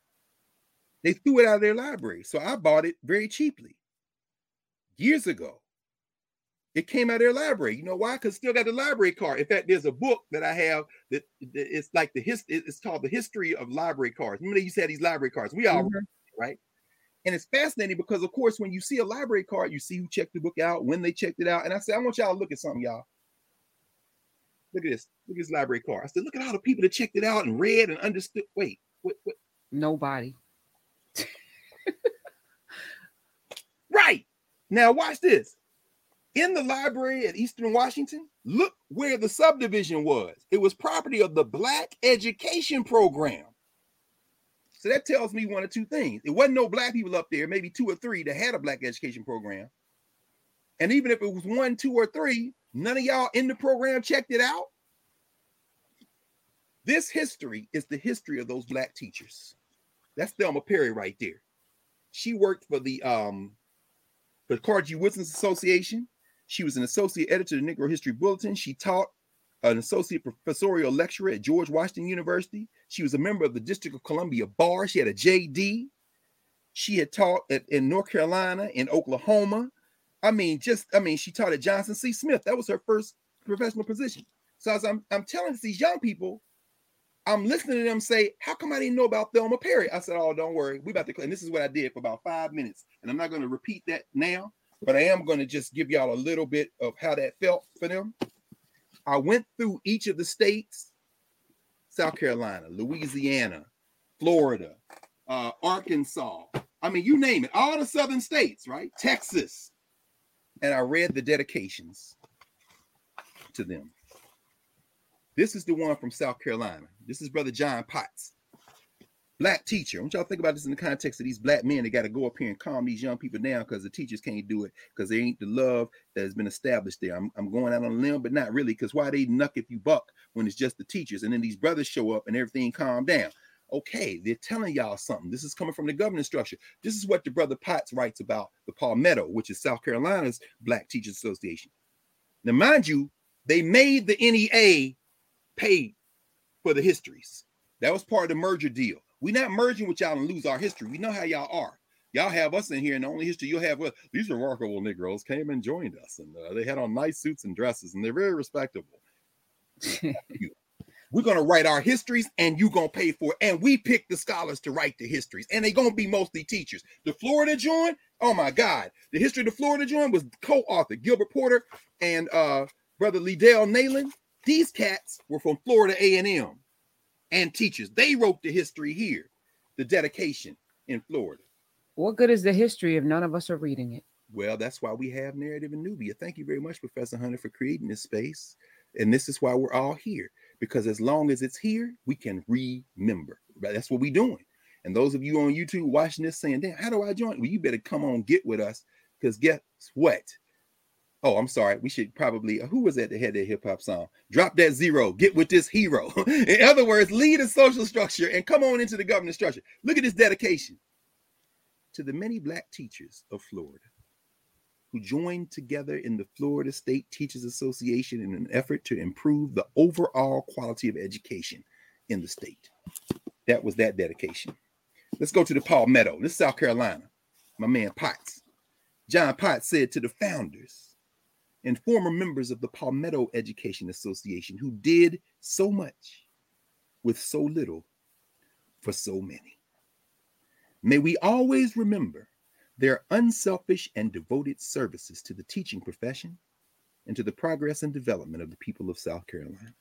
They threw it out of their library. So I bought it very cheaply years ago. It came out of their library. You know why? Because still got the library card. In fact, there's a book that I have that, that it's like the his it's called the history of library cards. Remember they used to have these library cards. We all mm-hmm. right. And it's fascinating because, of course, when you see a library card, you see who checked the book out, when they checked it out. And I said, I want y'all to look at something, y'all. Look at this. Look at this library card. I said, look at all the people that checked it out and read and understood. Wait, what? what? Nobody. right. Now watch this. In the library at Eastern Washington, look where the subdivision was. It was property of the Black Education Program. So that tells me one or two things. It wasn't no black people up there, maybe two or three that had a black education program. And even if it was one, two, or three, none of y'all in the program checked it out. This history is the history of those black teachers. That's Thelma Perry right there. She worked for the um for the Carter G. Association. She was an associate editor of the Negro History Bulletin. She taught an associate professorial lecturer at George Washington University. She was a member of the District of Columbia Bar. She had a JD. She had taught at, in North Carolina, in Oklahoma. I mean, just I mean, she taught at Johnson C. Smith. That was her first professional position. So as I'm I'm telling these young people, I'm listening to them say, "How come I didn't know about Thelma Perry?" I said, "Oh, don't worry, we about to." And this is what I did for about five minutes, and I'm not going to repeat that now, but I am going to just give y'all a little bit of how that felt for them. I went through each of the states: South Carolina, Louisiana, Florida, uh, Arkansas. I mean, you name it, all the southern states, right? Texas, and I read the dedications to them. This is the one from South Carolina. This is Brother John Potts, black teacher. I want y'all to think about this in the context of these black men that got to go up here and calm these young people down because the teachers can't do it because they ain't the love that has been established there. I'm, I'm going out on a limb, but not really because why they knuck if you buck when it's just the teachers and then these brothers show up and everything calm down. Okay, they're telling y'all something. This is coming from the governance structure. This is what the brother Potts writes about the Palmetto, which is South Carolina's Black Teachers Association. Now, mind you, they made the NEA pay for the histories. That was part of the merger deal. We're not merging with y'all and lose our history. We know how y'all are. Y'all have us in here, and the only history you'll have with these remarkable Negroes came and joined us, and uh, they had on nice suits and dresses, and they're very respectable. We're gonna write our histories, and you gonna pay for it. And we pick the scholars to write the histories, and they're gonna be mostly teachers. The Florida joint, oh my God, the history of the Florida joint was co-authored Gilbert Porter and uh, brother Leedell Neyland. These cats were from Florida A&M and teachers. They wrote the history here, the dedication in Florida. What good is the history if none of us are reading it? Well, that's why we have Narrative in Nubia. Thank you very much, Professor Hunter, for creating this space. And this is why we're all here, because as long as it's here, we can remember. That's what we're doing. And those of you on YouTube watching this saying, damn, how do I join? Well, you better come on, get with us, because guess what? Oh, I'm sorry. We should probably. Uh, who was at the head of that hip hop song? Drop that zero. Get with this hero. In other words, lead a social structure and come on into the government structure. Look at this dedication to the many black teachers of Florida who joined together in the Florida State Teachers Association in an effort to improve the overall quality of education in the state. That was that dedication. Let's go to the Palmetto. This is South Carolina. My man Potts. John Potts said to the founders and former members of the Palmetto Education Association who did so much with so little for so many. May we always remember their unselfish and devoted services to the teaching profession and to the progress and development of the people of South Carolina.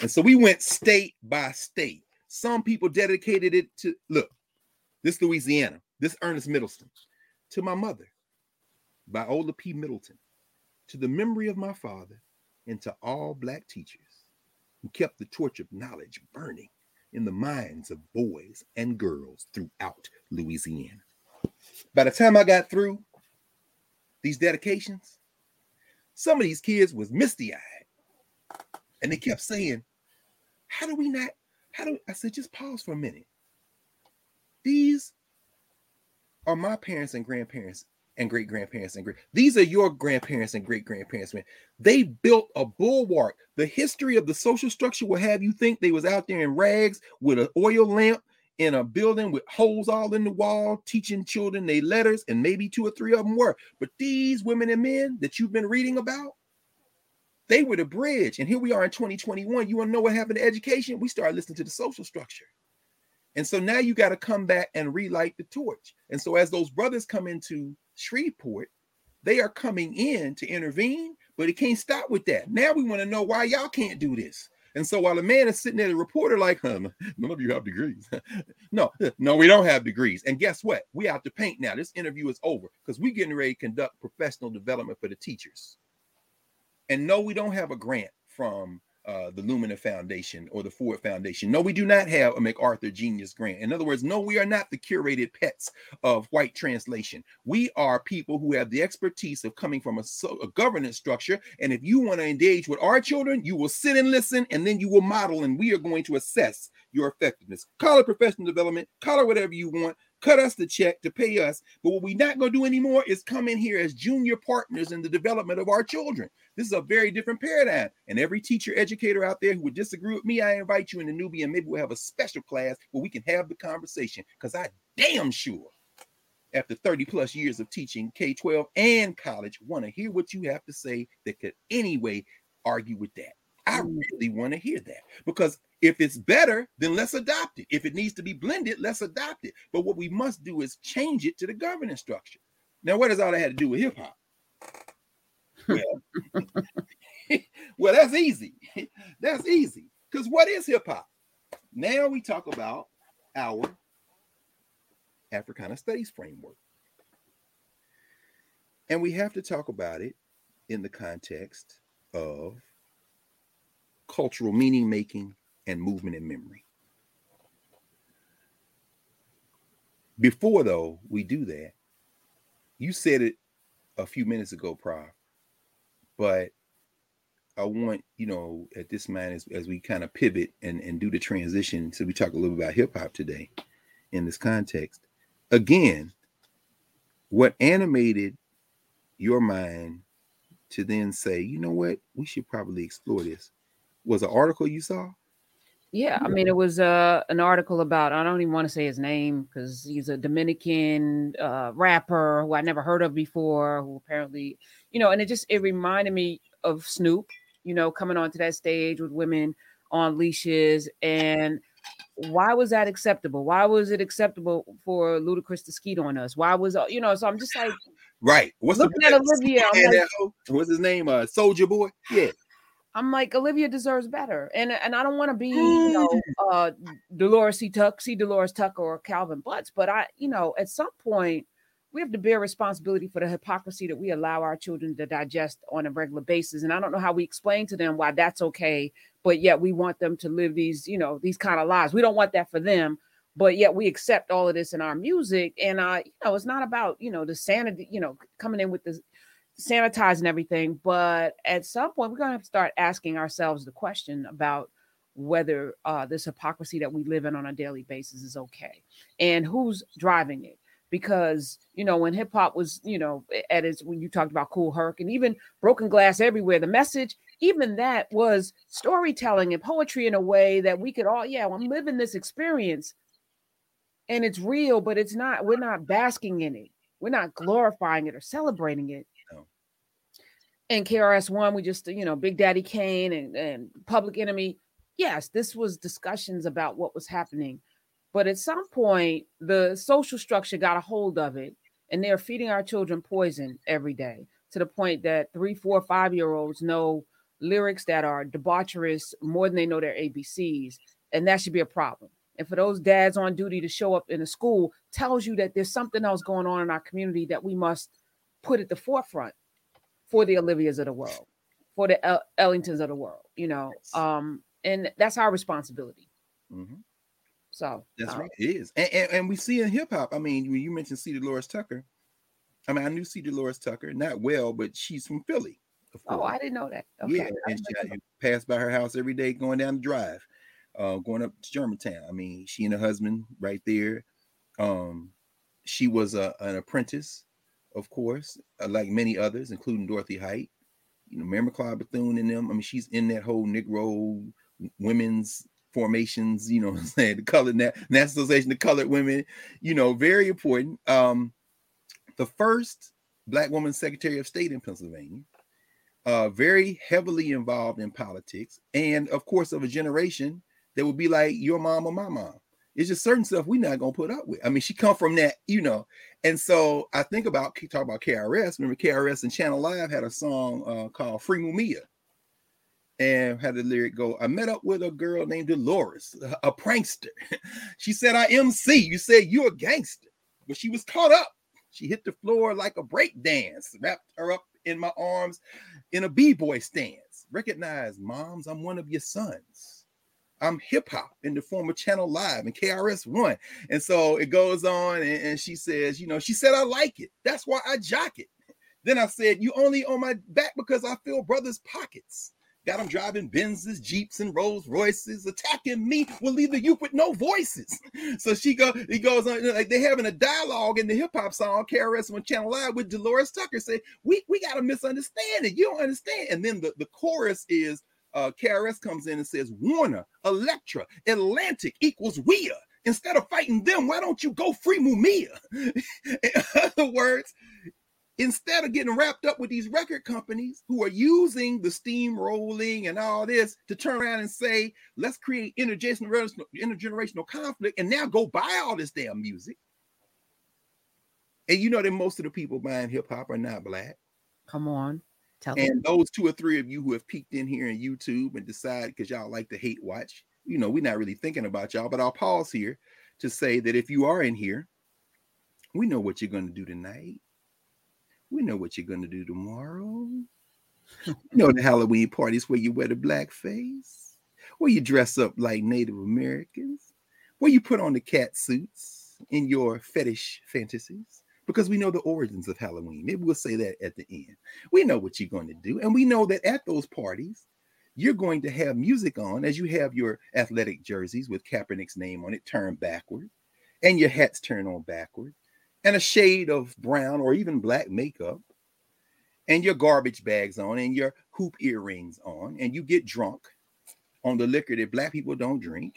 And so we went state by state. Some people dedicated it to look, this Louisiana, this Ernest Middleton, to my mother, Viola P. Middleton, to the memory of my father and to all black teachers who kept the torch of knowledge burning in the minds of boys and girls throughout Louisiana. By the time I got through these dedications, some of these kids was misty-eyed. And they kept saying, How do we not? How do I said just pause for a minute? These are my parents and grandparents and great grandparents and great. These are your grandparents and great grandparents, man. They built a bulwark. The history of the social structure will have you think they was out there in rags with an oil lamp in a building with holes all in the wall, teaching children their letters, and maybe two or three of them were. But these women and men that you've been reading about, they were the bridge. And here we are in 2021. You want to know what happened to education? We started listening to the social structure. And so now you got to come back and relight the torch. And so as those brothers come into Shreveport, they are coming in to intervene, but it can't stop with that. Now we want to know why y'all can't do this. And so while a man is sitting there, the reporter, like, huh, none of you have degrees. no, no, we don't have degrees. And guess what? We have to paint now. This interview is over because we're getting ready to conduct professional development for the teachers. And no, we don't have a grant from uh, the Lumina Foundation or the Ford Foundation. No, we do not have a MacArthur Genius Grant. In other words, no, we are not the curated pets of white translation. We are people who have the expertise of coming from a, a governance structure. And if you want to engage with our children, you will sit and listen, and then you will model, and we are going to assess your effectiveness. Call it professional development, call it whatever you want, cut us the check to pay us. But what we're not going to do anymore is come in here as junior partners in the development of our children. This is a very different paradigm. And every teacher, educator out there who would disagree with me, I invite you in the newbie, and maybe we'll have a special class where we can have the conversation. Because I damn sure, after 30 plus years of teaching K 12 and college, want to hear what you have to say that could anyway argue with that. I mm. really want to hear that because if it's better, then let's adopt it. If it needs to be blended, let's adopt it. But what we must do is change it to the governance structure. Now, what does all that have to do with hip hop? Hmm. Well, well, that's easy. That's easy. Because what is hip hop? Now we talk about our Africana Studies framework. And we have to talk about it in the context of cultural meaning making and movement and memory. Before, though, we do that, you said it a few minutes ago, Prof, but I want, you know, at this moment as, as we kind of pivot and, and do the transition, so we talk a little bit about hip hop today in this context. Again, what animated your mind to then say, you know what, we should probably explore this was an article you saw? Yeah, I mean, it was uh, an article about, I don't even want to say his name because he's a Dominican uh, rapper who I never heard of before, who apparently, you know, and it just, it reminded me of Snoop, you know, coming onto that stage with women on leashes. And why was that acceptable? Why was it acceptable for Ludacris to skeet on us? Why was, uh, you know, so I'm just like, right. What's looking the, at Olivia? Like, what's his name? Uh, Soulja Boy? Yeah. I'm like Olivia deserves better, and and I don't want to be you know mm. uh, Dolores C. Tuck, C. Dolores Tucker or Calvin Butts, but I you know at some point we have to bear responsibility for the hypocrisy that we allow our children to digest on a regular basis, and I don't know how we explain to them why that's okay, but yet we want them to live these you know these kind of lives. We don't want that for them, but yet we accept all of this in our music, and uh you know it's not about you know the sanity you know coming in with the sanitizing everything. But at some point, we're going to have to start asking ourselves the question about whether uh, this hypocrisy that we live in on a daily basis is okay and who's driving it. Because, you know, when hip hop was, you know, at its, when you talked about Kool Herc and even Broken Glass Everywhere, the message, even that was storytelling and poetry in a way that we could all, yeah, I'm living this experience and it's real, but it's not, we're not basking in it. We're not glorifying it or celebrating it and KRS One, we just, you know, Big Daddy Kane and, and Public Enemy. Yes, this was discussions about what was happening. But at some point, the social structure got a hold of it, and they're feeding our children poison every day to the point that three, four, five year olds know lyrics that are debaucherous more than they know their ABCs. And that should be a problem. And for those dads on duty to show up in a school tells you that there's something else going on in our community that we must put at the forefront for the Olivias of the world, for the El- Ellingtons of the world, you know. Um, and that's our responsibility. Mm-hmm. So that's um, right, it is. And, and, and we see in hip hop. I mean, when you mentioned C. Dolores Tucker, I mean, I knew C. Dolores Tucker not well, but she's from Philly. Oh, I didn't know that. Okay. Yeah, and she passed by her house every day going down the drive, uh, going up to Germantown. I mean, she and her husband right there. Um, she was a, an apprentice of course, uh, like many others, including Dorothy Height. You know, Mary McLeod Bethune and them. I mean, she's in that whole Negro women's formations, you know I'm saying? The colored National Association of Colored Women, you know, very important. Um, the first black woman secretary of state in Pennsylvania, uh, very heavily involved in politics, and of course, of a generation that would be like your mom or my mom. It's just certain stuff we're not gonna put up with. I mean, she come from that, you know. And so I think about talk about KRS. Remember, KRS and Channel Live had a song uh, called "Free Mumia," and had the lyric go, I met up with a girl named Dolores, a, prankster. she said, I MC. You said you're a gangster. But she was caught up. She hit the floor like a break dance, wrapped her up in my arms in a b-boy stance. Recognize, moms, I'm one of your sons. I'm hip hop in the form of Channel Live and KRS One. And so it goes on, and, and, she says, you know, she said, I like it. That's why I jock it. Then I said, You only on my back because I fill brothers' pockets. Got them driving Benzes, Jeeps, and Rolls Royces. Attacking me will leave the youth with no voices. So she go, he goes on, like they having a dialogue in the hip hop song, KRS on Channel Live with Dolores Tucker. Say, we, we got a misunderstanding. You don't understand. And then the, the chorus is uh, KRS comes in and says, Warner, Elektra, Atlantic equals are. Instead of fighting them, why don't you go free Mumia? in other words, instead of getting wrapped up with these record companies who are using the steamrolling and all this to turn around and say, let's create intergenerational conflict and now go buy all this damn music. And you know that most of the people buying hip hop are not black. Come on. Tell and those two or three of you who have peeked in here in YouTube and decide because y'all like to hate watch, you know, we're not really thinking about y'all, but I'll pause here to say that if you are in here, we know what you're going to do tonight we know what you're going to do tomorrow. you know the Halloween parties where you wear the black face, where you dress up like Native Americans, where you put on the cat suits in your fetish fantasies. Because we know the origins of Halloween. Maybe we'll say that at the end. We know what you're going to do. And we know that at those parties, you're going to have music on as you have your athletic jerseys with Kaepernick's name on it turned backward and your hats turned on backward and a shade of brown or even black makeup and your garbage bags on and your hoop earrings on and you get drunk on the liquor that black people don't drink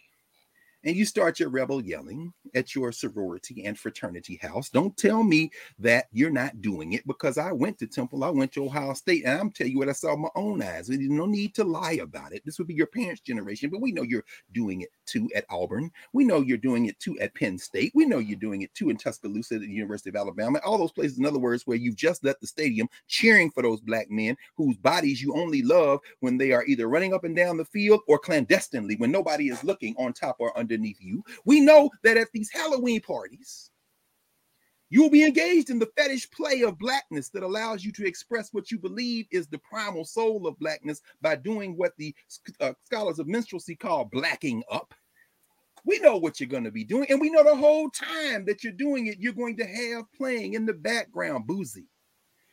and you start your rebel yelling at your sorority and fraternity house. Don't tell me that you're not doing it because I went to Temple, I went to Ohio State, and I'm telling you what I saw with my own eyes. There's no need to lie about it. This would be your parents' generation, but we know you're doing it too at Auburn. We know you're doing it too at Penn State. We know you're doing it too in Tuscaloosa at the University of Alabama. All those places, in other words, where you've just left the stadium cheering for those black men whose bodies you only love when they are either running up and down the field or clandestinely when nobody is looking on top or underneath you. We know that at these Halloween parties, you will be engaged in the fetish play of blackness that allows you to express what you believe is the primal soul of blackness by doing what the uh, scholars of minstrelsy call blacking up. We know what you're going to be doing, and we know the whole time that you're doing it, you're going to have playing in the background Boosie.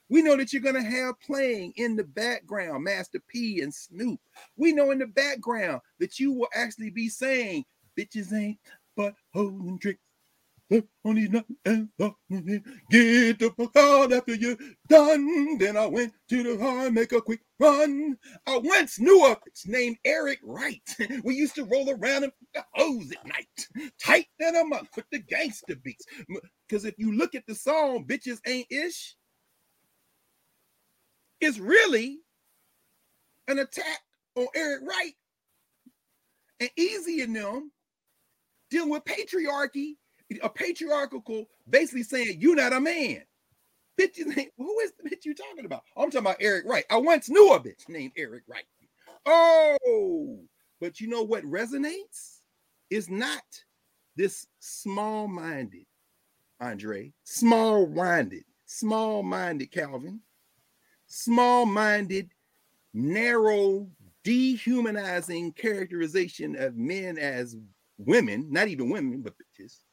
We know that you're going to have playing in the background Master P and Snoop. We know in the background that you will actually be saying bitches ain't but holding Only nothing get the fuck out after you're done. Then I went to the car, make a quick run. I once knew a bitch named Eric Wright. We used to roll around in the hose at night, tight than a month with the gangster beats. Because if you look at the song, bitches ain't ish, it's really an attack on Eric Wright and Eazy and them dealing with patriarchy, a patriarchal, basically saying you're not a man. Bitch, who is the bitch you talking about? Oh, I'm talking about Eric Wright. I once knew a bitch named Eric Wright. Oh, but you know what resonates is not this small-minded Andre, small-minded, small-minded Calvin, small-minded, narrow, dehumanizing characterization of men as women, not even women, but bitches.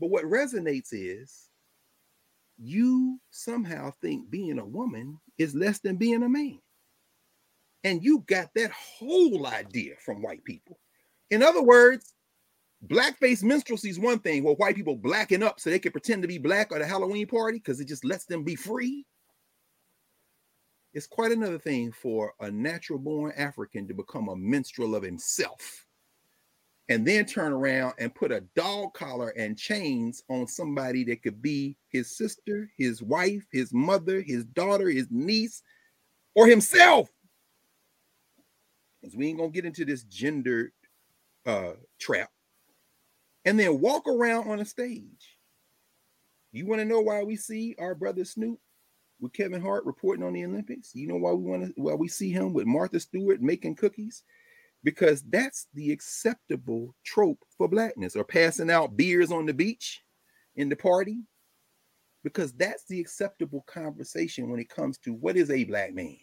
But what resonates is you somehow think being a woman is less than being a man. And you got that whole idea from white people. In other words, blackface minstrelsy is one thing where white people blacken up so they can pretend to be black at a Halloween party because it just lets them be free. It's quite another thing for a natural born African to become a minstrel of himself and then turn around and put a dog collar and chains on somebody that could be his sister, his wife, his mother, his daughter, his niece, or himself. Because we ain't gonna get into this gender uh, trap. And then walk around on a stage. You want to know why we see our brother Snoop with Kevin Hart reporting on the Olympics? You know why we want to why we see him with Martha Stewart making cookies? Because that's the acceptable trope for blackness, or passing out beers on the beach in the party. Because that's the acceptable conversation when it comes to what is a black man.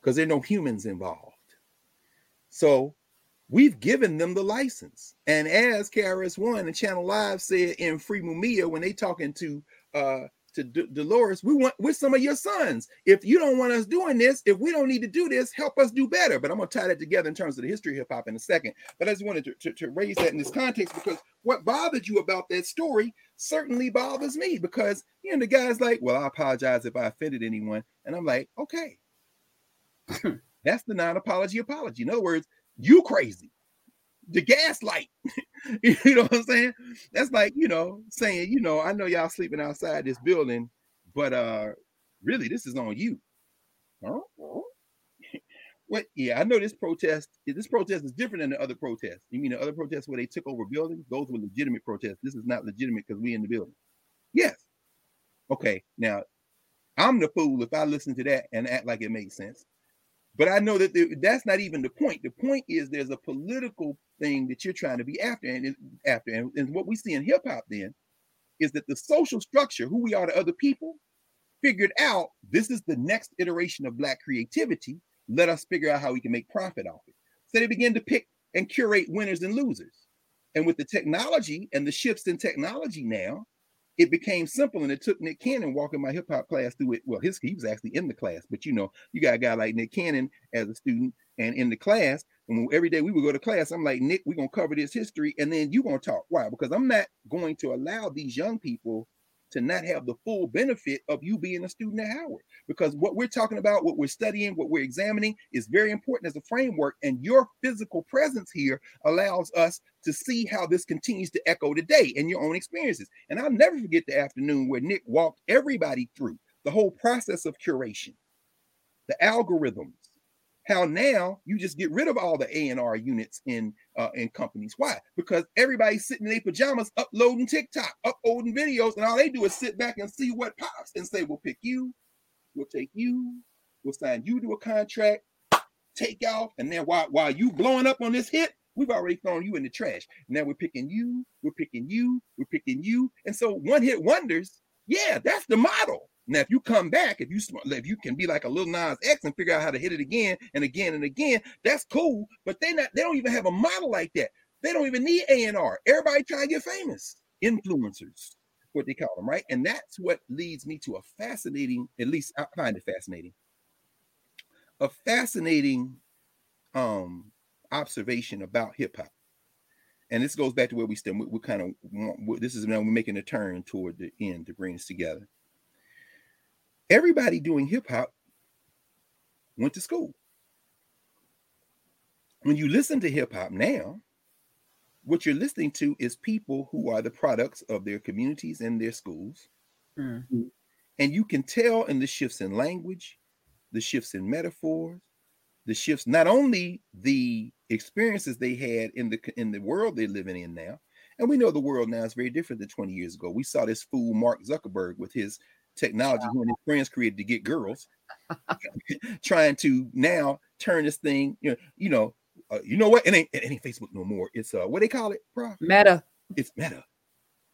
Because there are no humans involved. So we've given them the license. And as KRS One and Channel Live said in Free Mumia when they talking to uh to D- Dolores, we want with some of your sons. If you don't want us doing this, if we don't need to do this, help us do better. But I'm gonna tie that together in terms of the history of hip hop in a second. But I just wanted to, to, to raise that in this context because what bothered you about that story certainly bothers me because you know the guy's like, Well, I apologize if I offended anyone. And I'm like, okay. That's the non-apology apology. In other words, you crazy. The gaslight. you know what I'm saying? That's like, you know, saying, you know, I know y'all sleeping outside this building, but uh really this is on you. Huh? What? Yeah, I know this protest. This protest is different than the other protests. You mean the other protests where they took over buildings? Those were legitimate protests. This is not legitimate because we in the building. Yes. Okay. Now, I'm the fool if I listen to that and act like it makes sense. But I know that the, that's not even the point. The point is there's a political thing that you're trying to be after, and after, and, and what we see in hip hop then is that the social structure, who we are to other people, figured out this is the next iteration of black creativity. Let us figure out how we can make profit off it. So they begin to pick and curate winners and losers. And with the technology and the shifts in technology now, it became simple and it took Nick Cannon walking my hip hop class through it. Well, his he was actually in the class, but you know, you got a guy like Nick Cannon as a student and in the class. And every day we would go to class, I'm like, Nick, we're gonna cover this history, and then you're gonna talk. Why? Because I'm not going to allow these young people to not have the full benefit of you being a student at Howard. Because what we're talking about, what we're studying, what we're examining is very important as a framework. And your physical presence here allows us to see how this continues to echo today in your own experiences. And I'll never forget the afternoon where Nick walked everybody through the whole process of curation, the algorithms, how now you just get rid of all the A&R units in uh, in companies. Why? Because everybody's sitting in their pajamas uploading TikTok, uploading videos, and all they do is sit back and see what pops and say, we'll pick you, we'll take you, we'll sign you to a contract, take off, and then while, while you blowing up on this hit, we've already thrown you in the trash. Now we're picking you, we're picking you, we're picking you. And so one hit wonders, yeah, that's the model. Now, if you come back, if you if you can be like a Lil Nas X and figure out how to hit it again and again and again, that's cool. But they not they don't even have a model like that. They don't even need A and R. Everybody trying to get famous. Influencers, what they call them, right? And that's what leads me to a fascinating, at least I find it fascinating, a fascinating um observation about hip hop. And this goes back to where we stand. We, kind of this is now we're making a turn toward the end to bring us together everybody doing hip hop went to school. When you listen to hip hop now, what you're listening to is people who are the products of their communities and their schools. Mm-hmm. And you can tell in the shifts in language, the shifts in metaphors, the shifts, not only the experiences they had in the in the world they're living in now. And we know the world now is very different than 20 years ago. We saw this fool Mark Zuckerberg with his technology wow. his friends created to get girls, trying to now turn this thing, you know, you know, uh, you know what? It ain't it ain't Facebook no more. It's uh what they call it, bro? Meta. It's meta.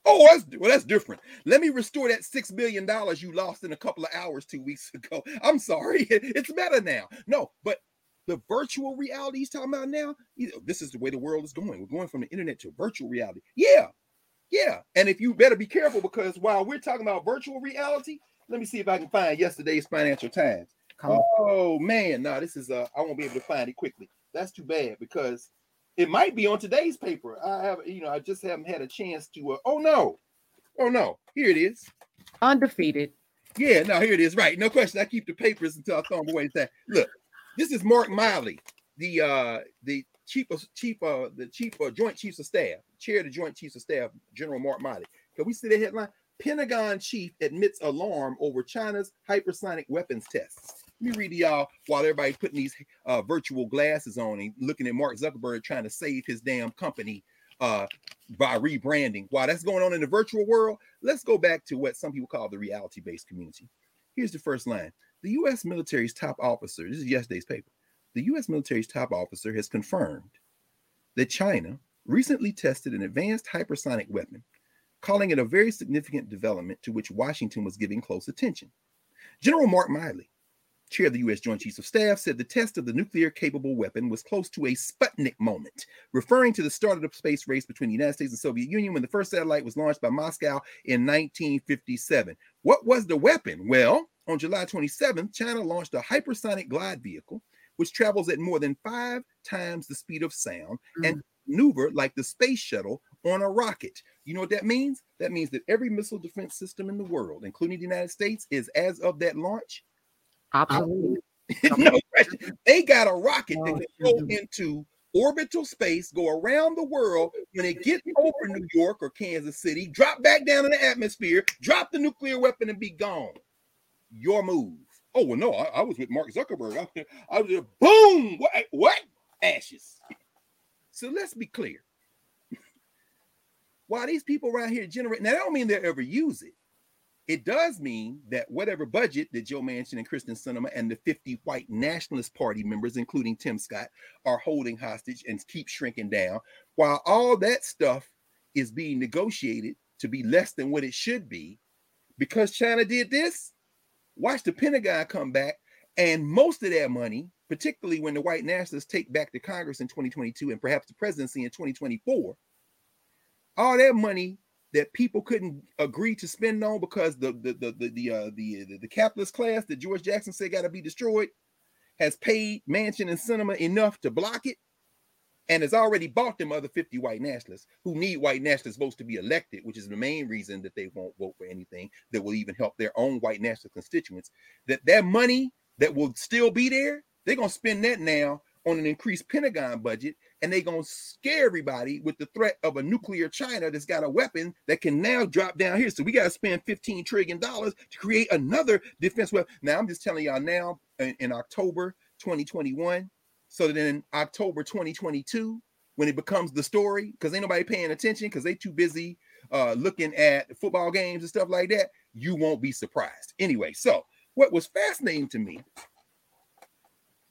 Oh, that's well, that's different. Let me restore that six billion dollars you lost in a couple of hours two weeks ago. I'm sorry, it's meta now. No, but the virtual reality he's talking about now, you know, this is the way the world is going. We're going from the internet to virtual reality. Yeah, yeah, and if you better be careful because while we're talking about virtual reality, let me see if I can find yesterday's Financial Times. oh man, no, this is uh, I won't be able to find it quickly. That's too bad because it might be on today's paper. I have, you know, I just haven't had a chance to. Uh, oh no, oh no, here it is. Undefeated. Yeah, no, here it is. Right, no question. I keep the papers until I throw them away. Look, this is Mark Milley, the uh the chief of chief the chief uh, joint chiefs of staff, chair of the joint chiefs of staff, General Mark Milley. Can we see the headline? Pentagon chief admits alarm over China's hypersonic weapons tests. Let me read to y'all while everybody putting these uh, virtual glasses on and looking at Mark Zuckerberg trying to save his damn company uh, by rebranding. While that's going on in the virtual world, let's go back to what some people call the reality-based community. Here's the first line The U.S. military's top officer, this is yesterday's paper, the U.S. military's top officer has confirmed that China recently tested an advanced hypersonic weapon, calling it a very significant development to which Washington was giving close attention. General Mark Milley, chair of the U.S. Joint Chiefs of Staff, said the test of the nuclear capable weapon was close to a Sputnik moment, referring to the start of the space race between the United States and Soviet Union when the first satellite was launched by Moscow in 1957. What was the weapon? Well, on July 27th, China launched a hypersonic glide vehicle, which travels at more than five times the speed of sound mm. and maneuver like the space shuttle on a rocket. You know what that means? That means that every missile defense system in the world, including the United States, is as of that launch Absolutely. no They got a rocket that can go into orbital space, go around the world. When it gets over New York or Kansas City, drop back down in the atmosphere, drop the nuclear weapon, and be gone. Your move. Oh well, no, I, I was with Mark Zuckerberg. I, I was just boom. What? What? Ashes. So let's be clear. While these people around here generate, now that don't mean they'll ever use it. It does mean that whatever budget that Joe Manchin and Kyrsten Sinema and the 50 white nationalist party members, including Tim Scott, are holding hostage and keep shrinking down, while all that stuff is being negotiated to be less than what it should be, because China did this, watch the Pentagon come back, and most of that money, particularly when the white nationalists take back the Congress in 2022 and perhaps the presidency in 2024, all that money that people couldn't agree to spend on because the the the the the, uh, the, the, the capitalist class that George Jackson said got to be destroyed has paid Manchin and Sinema enough to block it and has already bought them other 50 white nationalists who need white nationalist votes to be elected, which is the main reason that they won't vote for anything that will even help their own white nationalist constituents. That that money that will still be there, they're gonna spend that now on an increased Pentagon budget and they're to scare everybody with the threat of a nuclear China that's got a weapon that can now drop down here. So we got to spend 15 trillion dollars to create another defense weapon. Now I'm just telling y'all now in, in October 2021, so that in October 2022, when it becomes the story, because ain't nobody paying attention because they too busy uh, looking at football games and stuff like that, you won't be surprised. Anyway, so what was fascinating to me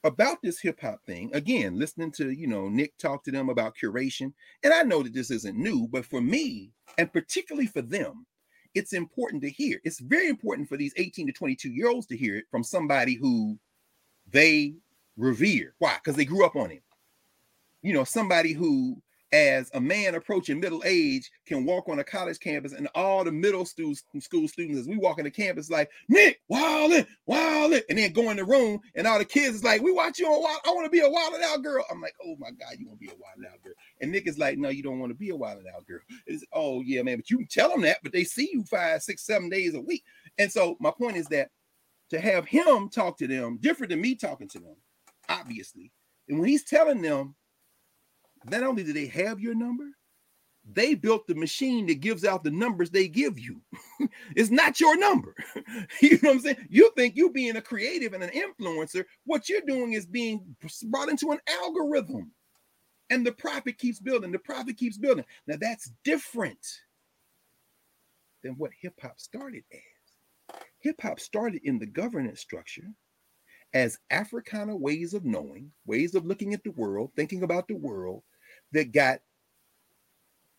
about this hip hop thing, again, listening to, you know, Nick talk to them about curation, and I know that this isn't new, but for me, and particularly for them, it's important to hear. It's very important for these 18 to 22 year olds to hear it from somebody who they revere. Why? Because they grew up on him. You know, somebody who as a man approaching middle age can walk on a college campus and all the middle school, school students as we walk in the campus like Nick wildin', wildin', and then go in the room and all the kids is like we watch you on wild I want to be a wildin' out girl I'm like oh my god you want to be a wildin' out girl and Nick is like no you don't want to be a wildin' out girl it's oh yeah man but you can tell them that but they see you five six seven days a week and so my point is that to have him talk to them different than me talking to them obviously and when he's telling them not only do they have your number, they built the machine that gives out the numbers they give you. it's not your number. you know what I'm saying? You think you being a creative and an influencer, what you're doing is being brought into an algorithm. And the profit keeps building, the profit keeps building. Now that's different than what hip hop started as. Hip hop started in the governance structure as Africana ways of knowing, ways of looking at the world, thinking about the world that got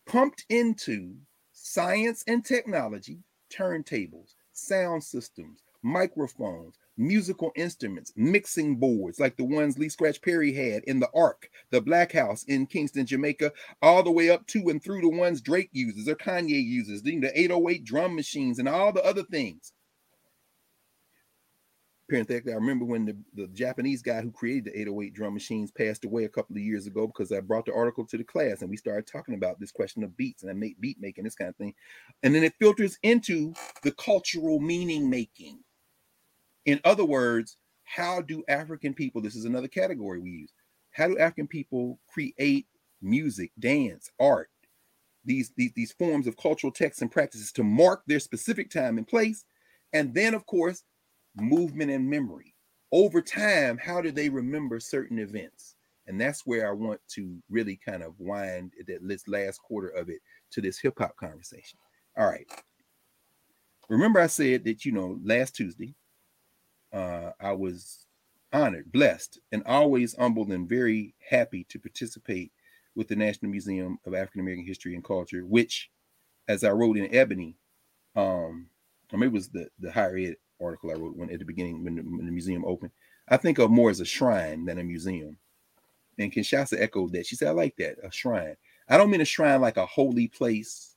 pumped into science and technology, turntables, sound systems, microphones, musical instruments, mixing boards like the ones Lee Scratch Perry had in the Ark, the Black House in Kingston, Jamaica, all the way up to and through the ones Drake uses or Kanye uses, the 808 drum machines and all the other things parenthetically, I remember when the, the Japanese guy who created the 808 drum machines passed away a couple of years ago because I brought the article to the class and we started talking about this question of beats and I make beat making, this kind of thing. And then it filters into the cultural meaning making. In other words, how do African people, this is another category we use, how do African people create music, dance, art, these, these, these forms of cultural texts and practices to mark their specific time and place? And then, of course, movement and memory. Over time, how do they remember certain events? And that's where I want to really kind of wind that last quarter of it to this hip hop conversation. All right. Remember, I said that, you know, last Tuesday, uh, I was honored, blessed, and always humbled and very happy to participate with the National Museum of African American History and Culture, which, as I wrote in Ebony, um, or maybe it was the, the higher ed article I wrote when at the beginning when the, when the museum opened. I think of more as a shrine than a museum. And Kinshasha echoed that. She said, I like that, a shrine. I don't mean a shrine like a holy place,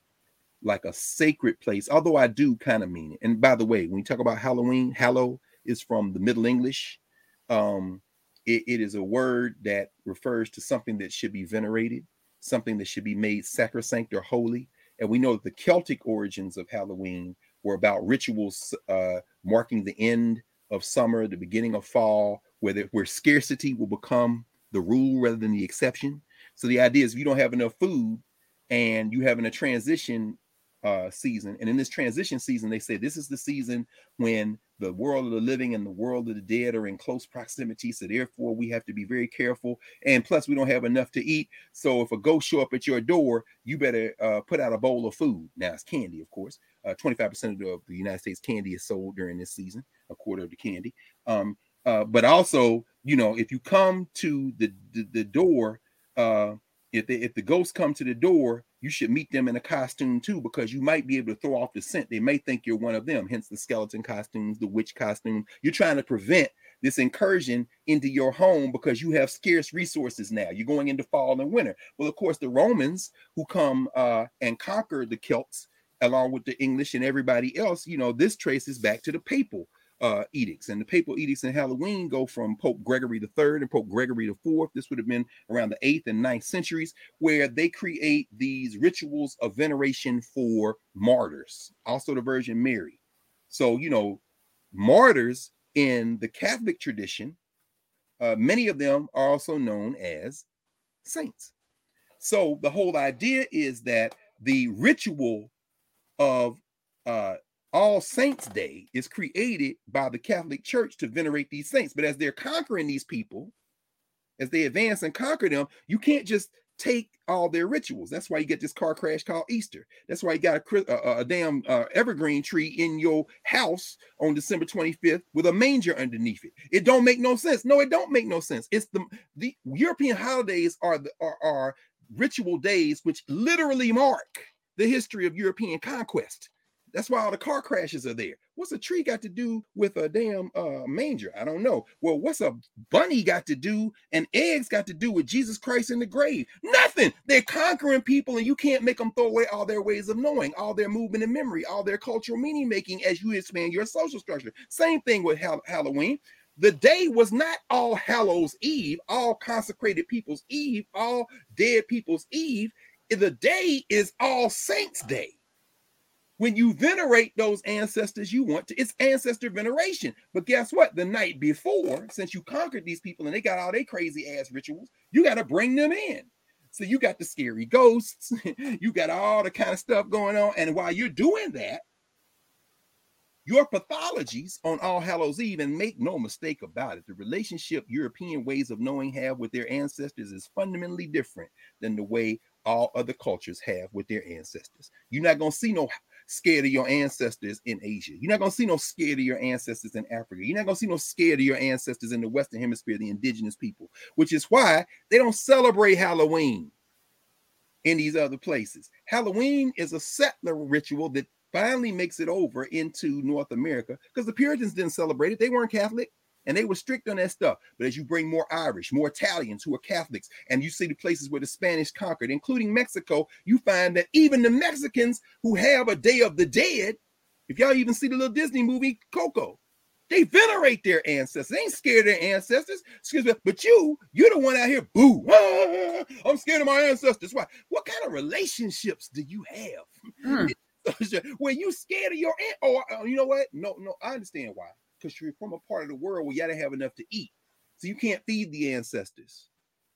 like a sacred place, although I do kind of mean it. And by the way, when you talk about Halloween, hallow is from the Middle English. Um, it, it is a word that refers to something that should be venerated, something that should be made sacrosanct or holy. And we know the Celtic origins of Halloween were about rituals uh, marking the end of summer, the beginning of fall, where, the, where scarcity will become the rule rather than the exception. So the idea is if you don't have enough food and you having a transition uh, season, and in this transition season, they say this is the season when the world of the living and the world of the dead are in close proximity. So therefore, we have to be very careful. And plus, we don't have enough to eat. So if a ghost show up at your door, you better uh, put out a bowl of food. Now it's candy, of course. Uh, 25% of the, United States candy is sold during this season, a quarter of the candy. Um, uh, but also, you know, if you come to the the, the door, uh, if if the ghosts come to the door, you should meet them in a costume too, because you might be able to throw off the scent. They may think you're one of them, hence the skeleton costumes, the witch costume. You're trying to prevent this incursion into your home because you have scarce resources now. You're going into fall and winter. Well, of course, the Romans who come uh, and conquer the Celts along with the English and everybody else, you know, this traces back to the papal uh, edicts. And the papal edicts in Halloween go from Pope Gregory III and Pope Gregory IV. This would have been around the 8th and 9th centuries, where they create these rituals of veneration for martyrs, also the Virgin Mary. So, you know, martyrs in the Catholic tradition, uh, many of them are also known as saints. So the whole idea is that the ritual of uh, All Saints Day is created by the Catholic Church to venerate these saints. But as they're conquering these people, as they advance and conquer them, you can't just take all their rituals. That's why you get this car crash called Easter. That's why you got a, a, a damn uh, evergreen tree in your house on December 25th with a manger underneath it. It don't make no sense. No, it don't make no sense. It's the the European holidays are the are, are ritual days which literally mark the history of European conquest. That's why all the car crashes are there. What's a tree got to do with a damn uh, manger? I don't know. Well, what's a bunny got to do and eggs got to do with Jesus Christ in the grave? Nothing. They're conquering people, and you can't make them throw away all their ways of knowing, all their movement and memory, all their cultural meaning making as you expand your social structure. Same thing with ha- Halloween. The day was not all Hallows Eve, all consecrated people's Eve, all dead people's Eve the day is All Saints Day. When you venerate those ancestors, you want to, it's ancestor veneration. But guess what? The night before, since you conquered these people and they got all their crazy ass rituals, you got to bring them in. So you got the scary ghosts, you got all the kind of stuff going on. And while you're doing that, your pathologies on All Hallows Eve, and make no mistake about it, the relationship European ways of knowing have with their ancestors is fundamentally different than the way all other cultures have with their ancestors. You're not going to see no scared of your ancestors in Asia. You're not to see no scared of your ancestors in Africa. You're not to see no scared of your ancestors in the Western Hemisphere, the indigenous people, which is why they don't celebrate Halloween in these other places. Halloween is a settler ritual that finally makes it over into North America because the Puritans didn't celebrate it. They weren't Catholic and they were strict on that stuff. But as you bring more Irish, more Italians who are Catholics, and you see the places where the Spanish conquered, including Mexico, you find that even the Mexicans who have a Day of the Dead, if y'all even see the little Disney movie Coco, they venerate their ancestors. They ain't scared of their ancestors. Excuse me, but you, you're the one out here, boo. Ah, I'm scared of my ancestors. Why? What kind of relationships do you have? Mm. Where you scared of your aunt? Oh, uh, you know what? No, no, I understand why because you're from a part of the world where you gotta have enough to eat. So you can't feed the ancestors.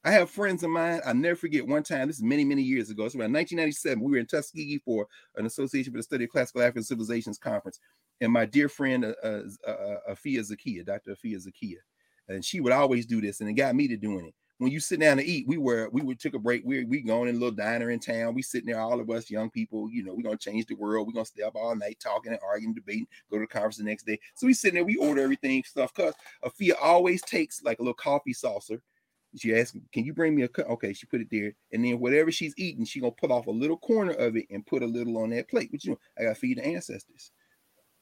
I have friends of mine. I never forget one time. This is many, many years ago. It's around 1997. We were in Tuskegee for an Association for the Study of Classical African Civilizations conference, and my dear friend uh, uh, uh, Afia Zakia, Dr. Afia Zakia, and she would always do this, and it got me to doing it. When you sit down to eat, we were we would took a break. We we going in a little diner in town. We sitting there, all of us young people. You know, we're gonna change the world. We're gonna stay up all night talking and arguing, debating. Go to the conference the next day. So we sitting there. We order everything stuff. Cause Afia always takes like a little coffee saucer. She asked, "Can you bring me a cup?" Okay, she put it there, and then whatever she's eating, she gonna pull off a little corner of it and put a little on that plate. Which you know, I gotta feed the ancestors.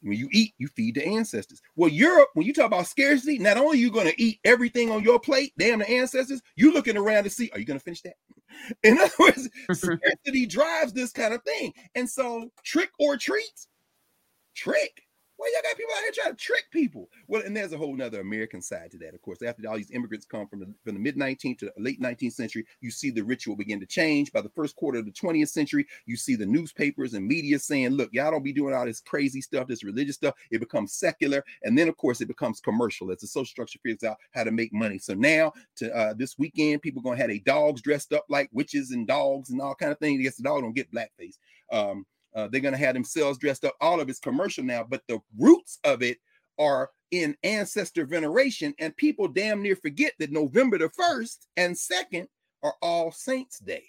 When you eat, you feed the ancestors. Well, Europe, when you talk about scarcity, not only are you going to eat everything on your plate, damn the ancestors, you looking around to see, are you going to finish that? In other words, scarcity drives this kind of thing. And so, trick or treat, trick. Well, y'all got people out here trying to trick people. Well, and there's a whole nother American side to that, of course. After all these immigrants come from the, from the mid 19th to the late 19th century, you see the ritual begin to change. By the first quarter of the 20th century, you see the newspapers and media saying, look, y'all don't be doing all this crazy stuff, this religious stuff. It becomes secular. And then, of course, it becomes commercial as the social structure figures out how to make money. So now, to uh, this weekend, people going to have their dogs dressed up like witches and dogs and all kind of things. I guess the dog don't get blackface. Um, uh, they're going to have themselves dressed up. All of it's commercial now, but the roots of it are in ancestor veneration. And people damn near forget that November the 1st and 2nd are All Saints Day.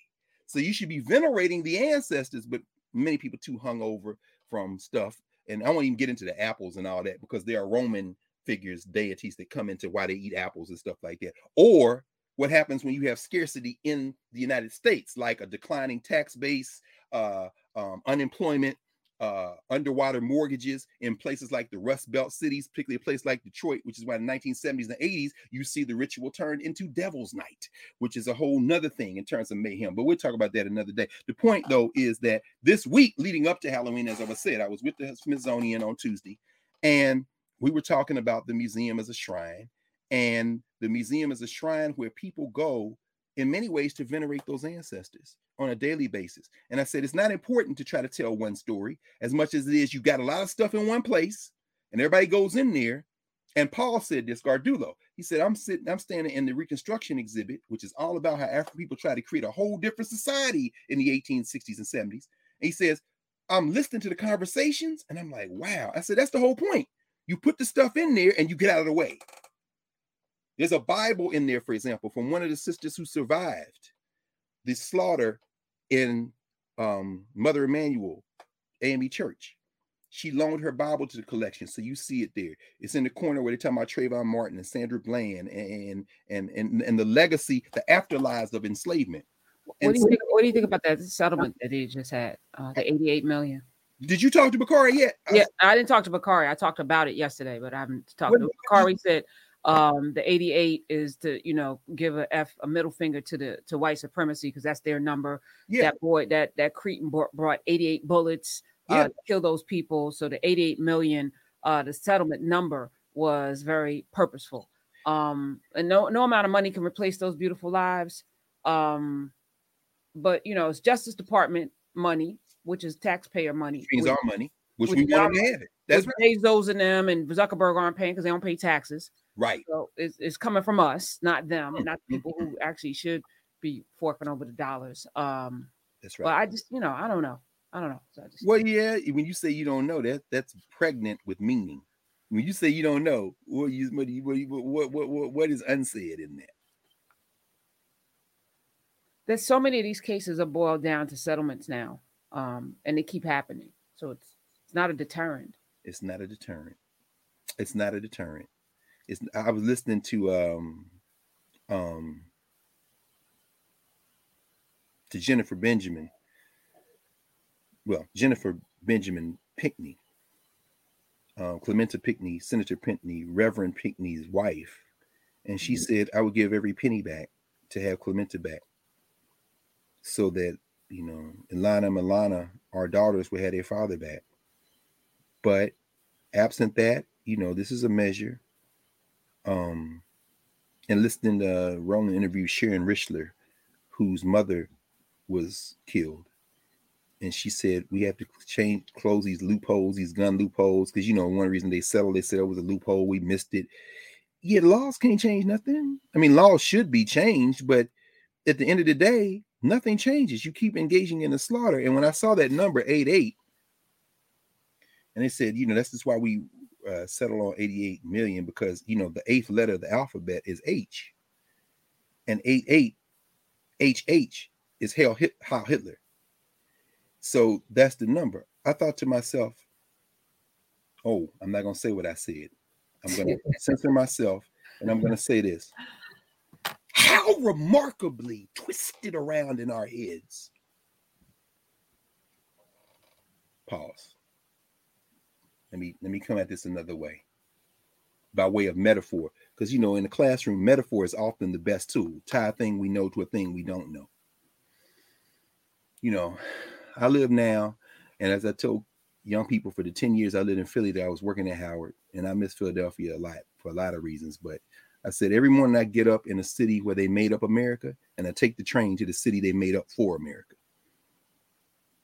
So you should be venerating the ancestors, but many people too hung over from stuff. And I won't even get into the apples and all that because there are Roman figures, deities that come into why they eat apples and stuff like that. Or what happens when you have scarcity in the United States, like a declining tax base, uh, um, unemployment, uh, underwater mortgages in places like the Rust Belt cities, particularly a place like Detroit, which is why in the 1970s and 80s, you see the ritual turn into Devil's Night, which is a whole nother thing in terms of mayhem. But we'll talk about that another day. The point, though, is that this week leading up to Halloween, as I was said, I was with the Smithsonian on Tuesday, and we were talking about the museum as a shrine. And the museum is a shrine where people go in many ways to venerate those ancestors on a daily basis. And I said, it's not important to try to tell one story as much as it is you got a lot of stuff in one place and everybody goes in there. And Paul said this, Gardullo. He said, I'm sitting, I'm standing in the Reconstruction exhibit, which is all about how African people try to create a whole different society in the 1860s and 70s. And he says, I'm listening to the conversations and I'm like, wow. I said, that's the whole point. You put the stuff in there and you get out of the way. There's a Bible in there, for example, from one of the sisters who survived the slaughter in um, Mother Emanuel AME Church. She loaned her Bible to the collection, so you see it there. It's in the corner where they talk about Trayvon Martin and Sandra Bland and and and and the legacy, the afterlives of enslavement. What do you so, think? What do you think about that settlement that he just had? Uh, the eighty-eight million. Did you talk to Bakari yet? Yeah, I didn't talk to Bakari. I talked about it yesterday, but I haven't talked what, to Bakari. Said um the 88 is to you know give a f a middle finger to the to white supremacy because that's their number. Yeah. that boy that that cretin brought, brought 88 bullets uh, yeah. uh to kill those people. So the 88 million uh the settlement number was very purposeful. Um and no no amount of money can replace those beautiful lives. Um but you know it's justice department money which is taxpayer money means our money which, we want to have it that's right. Bezos and them and Zuckerberg aren't paying because they don't pay taxes Right. So it's, it's coming from us, not them, not the people who actually should be forking over the dollars. Um, that's right. But I just, you know, I don't know. I don't know. So just, well, yeah. When you say you don't know, that that's pregnant with meaning. When you say you don't know, what you what what what what, what is unsaid in that? There's so many of these cases are boiled down to settlements now, um, and they keep happening. So it's it's not a deterrent. It's not a deterrent. It's not a deterrent it's I was listening to um um to Jennifer Benjamin. Well, Jennifer Benjamin Pinckney, uh, Clementa Pinckney, Senator Pinckney, Reverend Pinckney's wife, and she mm-hmm. said, "I would give every penny back to have Clementa back, so that you know, Ilana, Milana, our daughters would have their father back. But absent that, you know, this is a measure um, and listening to Roland interview Sharon Risher, whose mother was killed. And she said, we have to change, close these loopholes, these gun loopholes. Cause you know, one reason they settled, they said it was a loophole. We missed it. Yeah, laws can't change nothing. I mean, laws should be changed, but at the end of the day, nothing changes. You keep engaging in the slaughter. And when I saw that number, 8 8, and they said, you know, that's just why we uh, settle on 88 million because you know the eighth letter of the alphabet is H. and 88 HH is Heil Hitler. So that's the number. I thought to myself, oh, I'm not going to say what I said. I'm going to censor myself and I'm going to say this. How remarkably twisted around in our heads. Pause. Let me let me come at this another way. By way of metaphor, because you know, in the classroom, metaphor is often the best tool. Tie a thing we know to a thing we don't know. You know, I live now, and as I told young people for the 10 years I lived in Philly that I was working at Howard, and I miss Philadelphia a lot for a lot of reasons. But I said every morning I get up in a city where they made up America, and I take the train to the city they made up for America.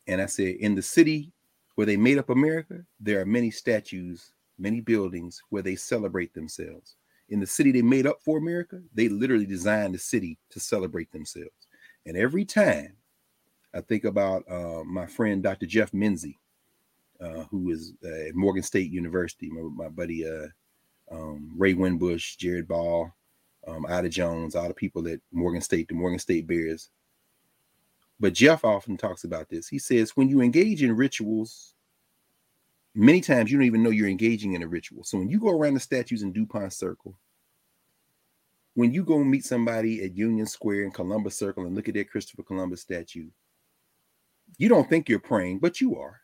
And I said, in the city where they made up America, there are many statues, many buildings where they celebrate themselves. In the city they made up for America, they literally designed the city to celebrate themselves. And every time I think about uh, my friend Dr. Jeff Menzise, uh, who is uh, at Morgan State University, my, my buddy uh, um, Ray Winbush, Jared Ball, um, Ida Jones, all the people at Morgan State, the Morgan State Bears. But Jeff often talks about this. He says, when you engage in rituals, many times you don't even know you're engaging in a ritual. So when you go around the statues in DuPont Circle, when you go meet somebody at Union Square and Columbus Circle and look at that Christopher Columbus statue, you don't think you're praying, but you are.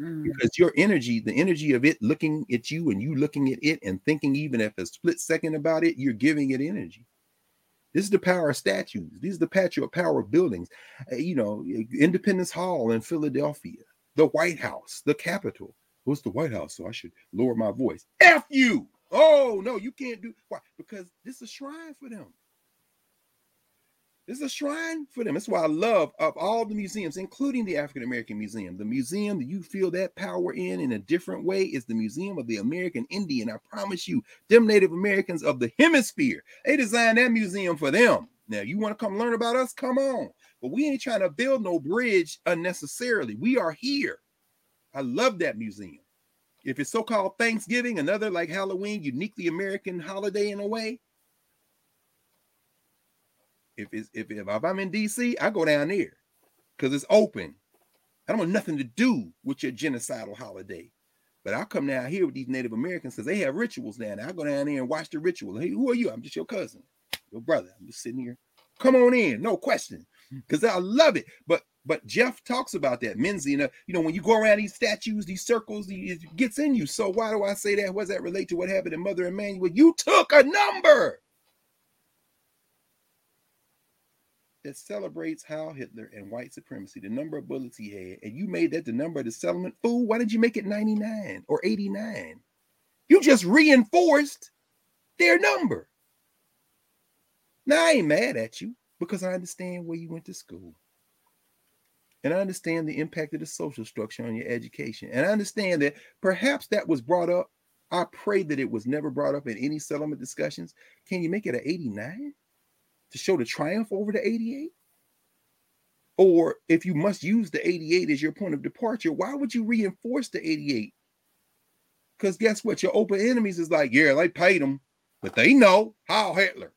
Mm. Because your energy, the energy of it looking at you and you looking at it and thinking even if a split second about it, you're giving it energy. This is the power of statues. These are the patio power of buildings. Uh, you know, Independence Hall in Philadelphia, the White House, the Capitol. What's the White House? So I should lower my voice. F you. Oh no, you can't do why? Because this is a shrine for them. This is a shrine for them. That's why I love of all the museums, including the African American Museum. The museum that you feel that power in in a different way is the Museum of the American Indian. I promise you, them Native Americans of the hemisphere, they designed that museum for them. Now, you want to come learn about us? Come on. But we ain't trying to build no bridge unnecessarily. We are here. I love that museum. If it's so-called Thanksgiving, another like Halloween, uniquely American holiday in a way, if it's if, if I'm in DC, I go down there because it's open. I don't want nothing to do with your genocidal holiday. But I'll come down here with these Native Americans because they have rituals down there. I go down there and watch the ritual. Hey, who are you? I'm just your cousin, your brother. I'm just sitting here. Come on in, no question, because I love it. But but Jeff talks about that, Menzise. You uh, know, you know, when you go around these statues, these circles, it gets in you. So why do I say that? What does that relate to what happened in Mother Emanuel? You took a number. That celebrates Heil Hitler and white supremacy, the number of bullets he had, and you made that the number of the settlement, fool, why did you make it 99 or 89? You just reinforced their number. Now, I ain't mad at you because I understand where you went to school. And I understand the impact of the social structure on your education. And I understand that perhaps that was brought up. I pray that it was never brought up in any settlement discussions. Can you make it an 89? To show the triumph over the 88? Or if you must use the 88 as your point of departure, why would you reinforce the 88? Because guess what? Your open enemies is like, yeah, they paid them, but they know how Hitler.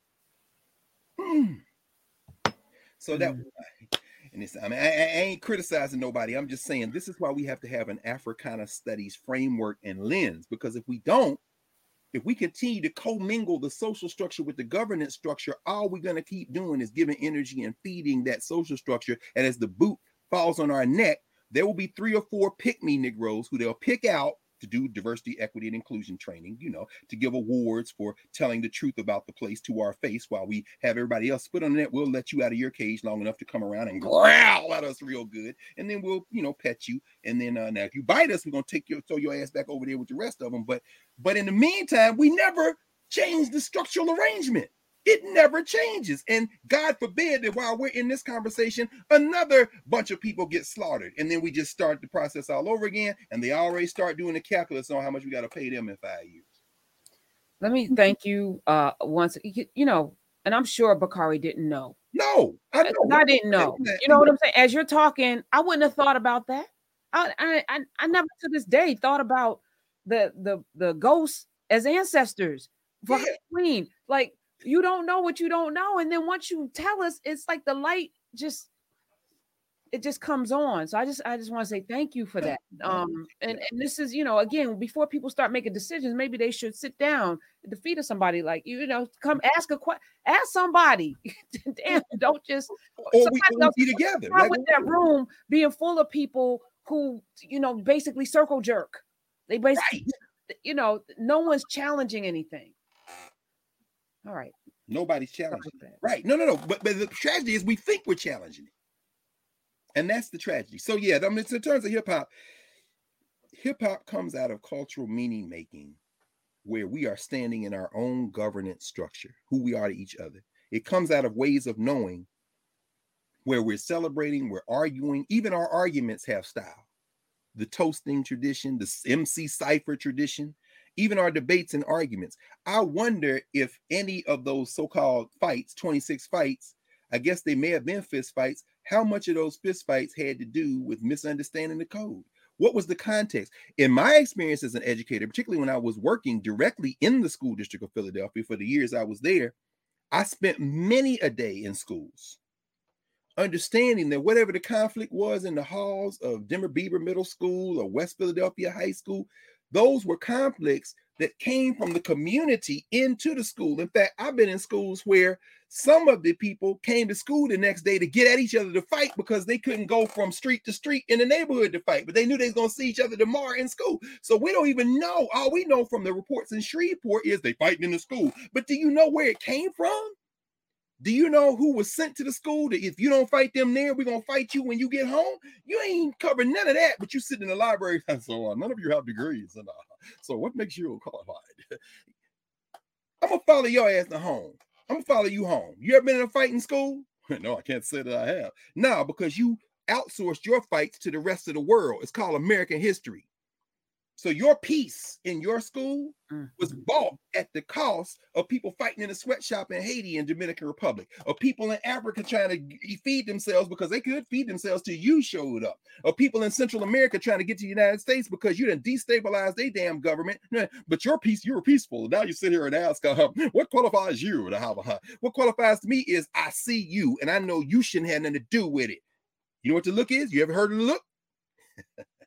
Hmm. So that, hmm. and it's, I mean, I, I, ain't criticizing nobody. I'm just saying this is why we have to have an Africana studies framework and lens. Because if we don't, if we continue to commingle the social structure with the governance structure, all we're going to keep doing is giving energy and feeding that social structure. And as the boot falls on our neck, there will be three or four pick me Negroes who they'll pick out to do diversity, equity, and inclusion training, you know, to give awards for telling the truth about the place to our face while we have everybody else spit on net. We'll let you out of your cage long enough to come around and growl at us real good. And then we'll, you know, pet you. And then uh, now if you bite us, we're gonna take your throw your ass back over there with the rest of them. But but in the meantime, we never change the structural arrangement. It never changes. And God forbid that while we're in this conversation, another bunch of people get slaughtered. And then we just start the process all over again. And they already start doing the calculus on how much we got to pay them in five years. Let me thank you uh once. You know, and I'm sure Bakari didn't know. No, I, know. I didn't know. You know what I'm saying? As you're talking, I wouldn't have thought about that. I I I never to this day thought about the the the ghosts as ancestors for yeah. Halloween. Like you don't know what you don't know. And then once you tell us, it's like the light just it just comes on. So I just I just want to say thank you for that. Um and, and this is, you know, again, before people start making decisions, maybe they should sit down at the feet of somebody like you, you know, come ask a question, ask somebody. Damn, don't just or we, or we be together. Like, with that room being full of people who, you know, basically circle jerk. They basically, right. you know, no one's challenging anything. All right. Nobody's challenging. Right. No, no, no. But, but the tragedy is we think we're challenging it. And that's the tragedy. So yeah, I mean, in terms of hip hop, hip hop comes out of cultural meaning making, where we are standing in our own governance structure, who we are to each other. It comes out of ways of knowing where we're celebrating, we're arguing, even our arguments have style. The toasting tradition, the MC cipher tradition, even our debates and arguments. I wonder if any of those so-called fights, 26 fights, I guess they may have been fist fights, how much of those fist fights had to do with misunderstanding the code? What was the context? In my experience as an educator, particularly when I was working directly in the school district of Philadelphia for the years I was there, I spent many a day in schools understanding that whatever the conflict was in the halls of Denver Beaver Middle School or West Philadelphia High School, those were conflicts that came from the community into the school. In fact, I've been in schools where some of the people came to school the next day to get at each other to fight because they couldn't go from street to street in the neighborhood to fight, but they knew they was to see each other tomorrow in school. So we don't even know. All we know from the reports in Shreveport is they fighting in the school. But do you know where it came from? Do you know who was sent to the school that if you don't fight them there, we're gonna fight you when you get home? You ain't covering none of that, but you sit in the library and so on. None of you have degrees, and uh, so what makes you qualified? I'm gonna follow your ass to home. I'm gonna follow you home. You ever been in a fight in school? no, I can't say that I have. No, because you outsourced your fights to the rest of the world. It's called American history. So your peace in your school was mm-hmm. bought at the cost of people fighting in a sweatshop in Haiti and Dominican Republic, or people in Africa trying to feed themselves because they could feed themselves till you showed up, or people in Central America trying to get to the United States because you didn't destabilize their damn government. But your peace, you were peaceful. Now you sit here and ask, uh, what qualifies you to have a what qualifies to me is I see you and I know you shouldn't have nothing to do with it. You know what the look is? You ever heard of the look?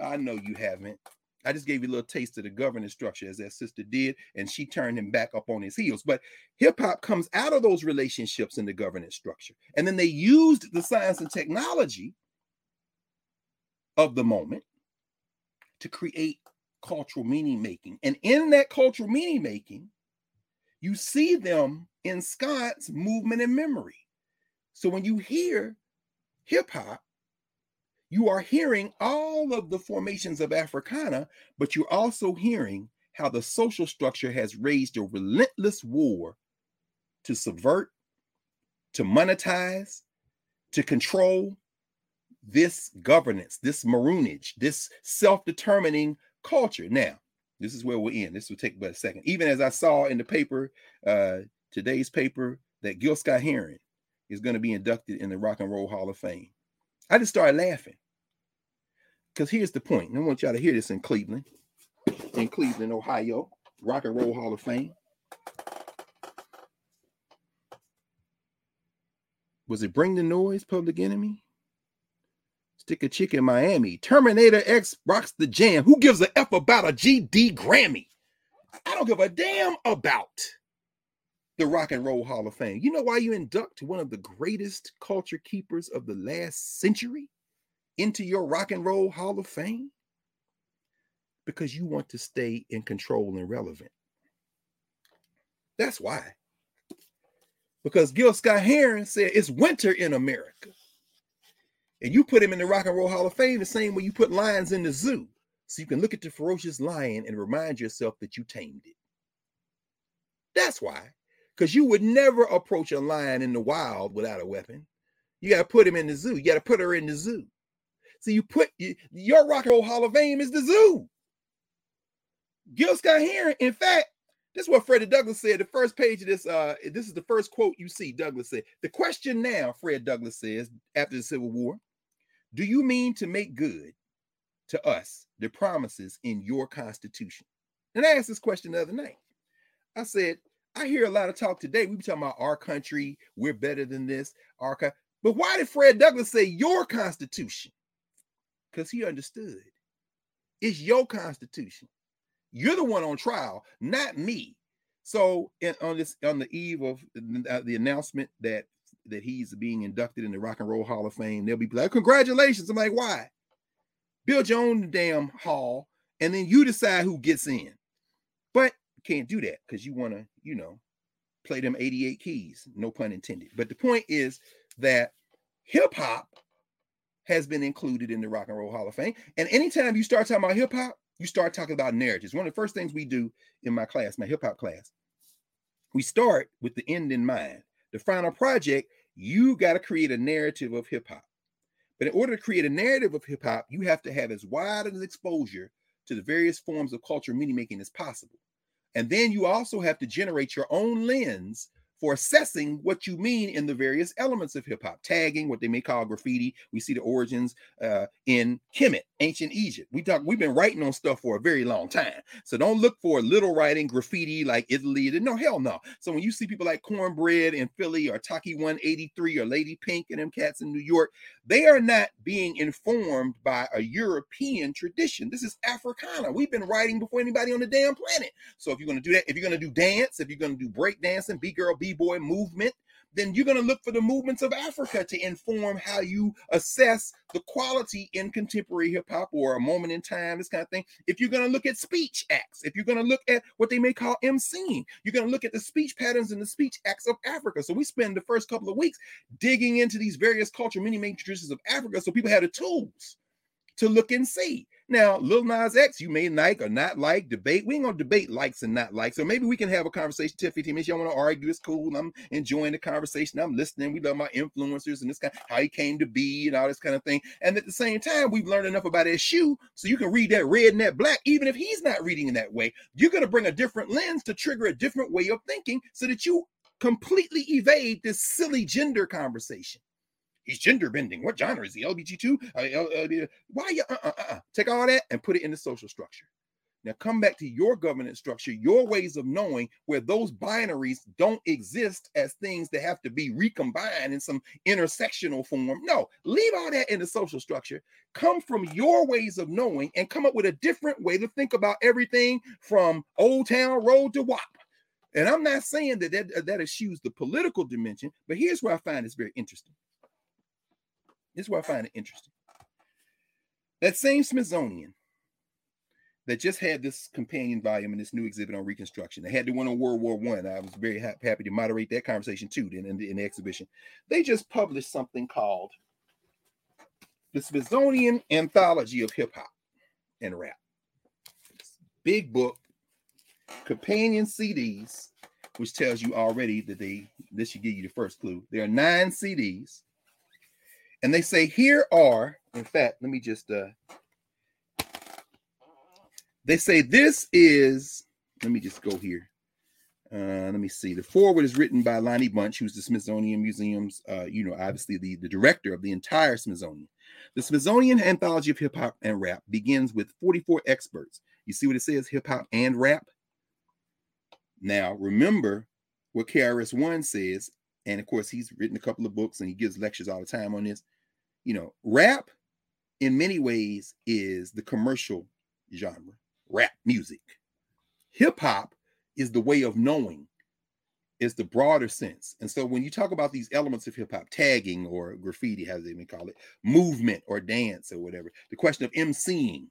I know you haven't. I just gave you a little taste of the governance structure as that sister did, and she turned him back up on his heels. But hip hop comes out of those relationships in the governance structure. And then they used the science and technology of the moment to create cultural meaning making. And in that cultural meaning making, you see them in Scott's movement and memory. So when you hear hip hop, you are hearing all of the formations of Africana, but you're also hearing how the social structure has raised a relentless war to subvert, to monetize, to control this governance, this maroonage, this self determining culture. Now, this is where we're in. This will take but a second. Even as I saw in the paper, uh, today's paper, that Gil Scott Heron is going to be inducted in the Rock and Roll Hall of Fame. I just started laughing because here's the point. I want y'all to hear this in Cleveland, in Cleveland, Ohio, Rock and Roll Hall of Fame. Was it Bring the Noise, Public Enemy? Stick a chick in Miami. Terminator X rocks the jam. Who gives a F about a GD Grammy? I don't give a damn about the Rock and Roll Hall of Fame. You know why you induct one of the greatest culture keepers of the last century? Into your rock and roll hall of fame? Because you want to stay in control and relevant. That's why. Because Gil Scott Heron said it's winter in America. And you put him in the Rock and Roll Hall of Fame the same way you put lions in the zoo. So you can look at the ferocious lion and remind yourself that you tamed it. That's why. Because you would never approach a lion in the wild without a weapon. You got to put him in the zoo. You got to put her in the zoo. So you put your Rock and Roll Hall of Fame is the zoo. Gil Scott Heron, in fact, this is what Frederick Douglass said. The first page of this, uh, this is the first quote you see. Douglass said, "The question now, Fred Douglass says, after the Civil War, do you mean to make good to us the promises in your Constitution?" And I asked this question the other night. I said, I hear a lot of talk today. We be talking about our country, we're better than this, our co- but why did Fred Douglass say your constitution? Because he understood. It's your constitution. You're the one on trial, not me. So on this on the eve of uh, the announcement that that he's being inducted in the Rock and Roll Hall of Fame, they'll be like, "Congratulations!" I'm like, "Why?" Build your own damn hall, and then you decide who gets in. But can't do that because you want to, you know, play them 88 keys. No pun intended. But the point is that hip hop has been included in the Rock and Roll Hall of Fame. And anytime you start talking about hip hop, you start talking about narratives. One of the first things we do in my class, my hip hop class, we start with the end in mind. The final project, you got to create a narrative of hip hop. But in order to create a narrative of hip hop, you have to have as wide an exposure to the various forms of culture meaning making as possible. And then you also have to generate your own lens for assessing what you mean in the various elements of hip hop, tagging, what they may call graffiti. We see the origins uh, in Kemet, ancient Egypt. We talk, we've been writing on stuff for a very long time. So don't look for little writing graffiti like Italy. No, hell no. So when you see people like Cornbread in Philly or Taki 183 or Lady Pink and them cats in New York, they are not being informed by a European tradition. This is Africana. We've been writing before anybody on the damn planet. So if you're going to do that, if you're going to do dance, if you're going to do break dancing, B girl, B boy movement, then you're going to look for the movements of Africa to inform how you assess the quality in contemporary hip hop or a moment in time, this kind of thing. If you're going to look at speech acts, if you're going to look at what they may call emceeing, you're going to look at the speech patterns and the speech acts of Africa. So we spend the first couple of weeks digging into these various culture, many traditions of Africa so people have the tools to look and see. Now, Lil Nas X, you may like or not like, debate. We ain't gonna debate likes and not likes. So maybe we can have a conversation 10, 15 minutes. Y'all want to argue, it's cool. I'm enjoying the conversation. I'm listening. We love my influencers and this kind how he came to be and all this kind of thing. And at the same time, we've learned enough about his shoe so you can read that red and that black, even if he's not reading in that way. You're gonna bring a different lens to trigger a different way of thinking so that you completely evade this silly gender conversation. He's gender bending. What genre is he? LBG2? Uh, uh, why you uh, uh, uh, take all that and put it in the social structure? Now come back to your governance structure, your ways of knowing where those binaries don't exist as things that have to be recombined in some intersectional form. No, leave all that in the social structure. Come from your ways of knowing and come up with a different way to think about everything from Old Town Road to WAP. And I'm not saying that that, that eschews the political dimension, but here's where I find this very interesting. This is where I find it interesting. That same Smithsonian that just had this companion volume and this new exhibit on Reconstruction. They had the one on World War One. I. I was very ha- happy to moderate that conversation too in, in, the, in the exhibition. They just published something called the Smithsonian Anthology of Hip Hop and Rap. Big book, companion CDs, which tells you already that they this should give you the first clue. There are nine CDs and they say, here are, in fact, let me just, uh, they say this is, let me just go here. Uh, let me see. The foreword is written by Lonnie Bunch, who's the Smithsonian Museum's, uh, you know, obviously the, the director of the entire Smithsonian. The Smithsonian Anthology of Hip Hop and Rap begins with 44 experts. You see what it says, hip hop and rap? Now, remember what KRS One says, and of course, he's written a couple of books and he gives lectures all the time on this you know, rap in many ways is the commercial genre, rap music. Hip hop is the way of knowing, is the broader sense. And so when you talk about these elements of hip hop, tagging or graffiti, as they even call it, movement or dance or whatever, the question of emceeing,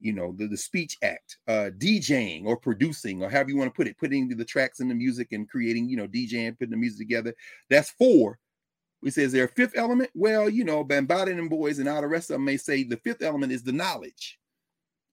you know, the, the speech act, uh, DJing or producing, or however you want to put it, putting the tracks in the music and creating, you know, DJing, putting the music together. That's four we say, is there a fifth element? Well, you know, Bambaataa and boys and all the rest of them may say the fifth element is the knowledge.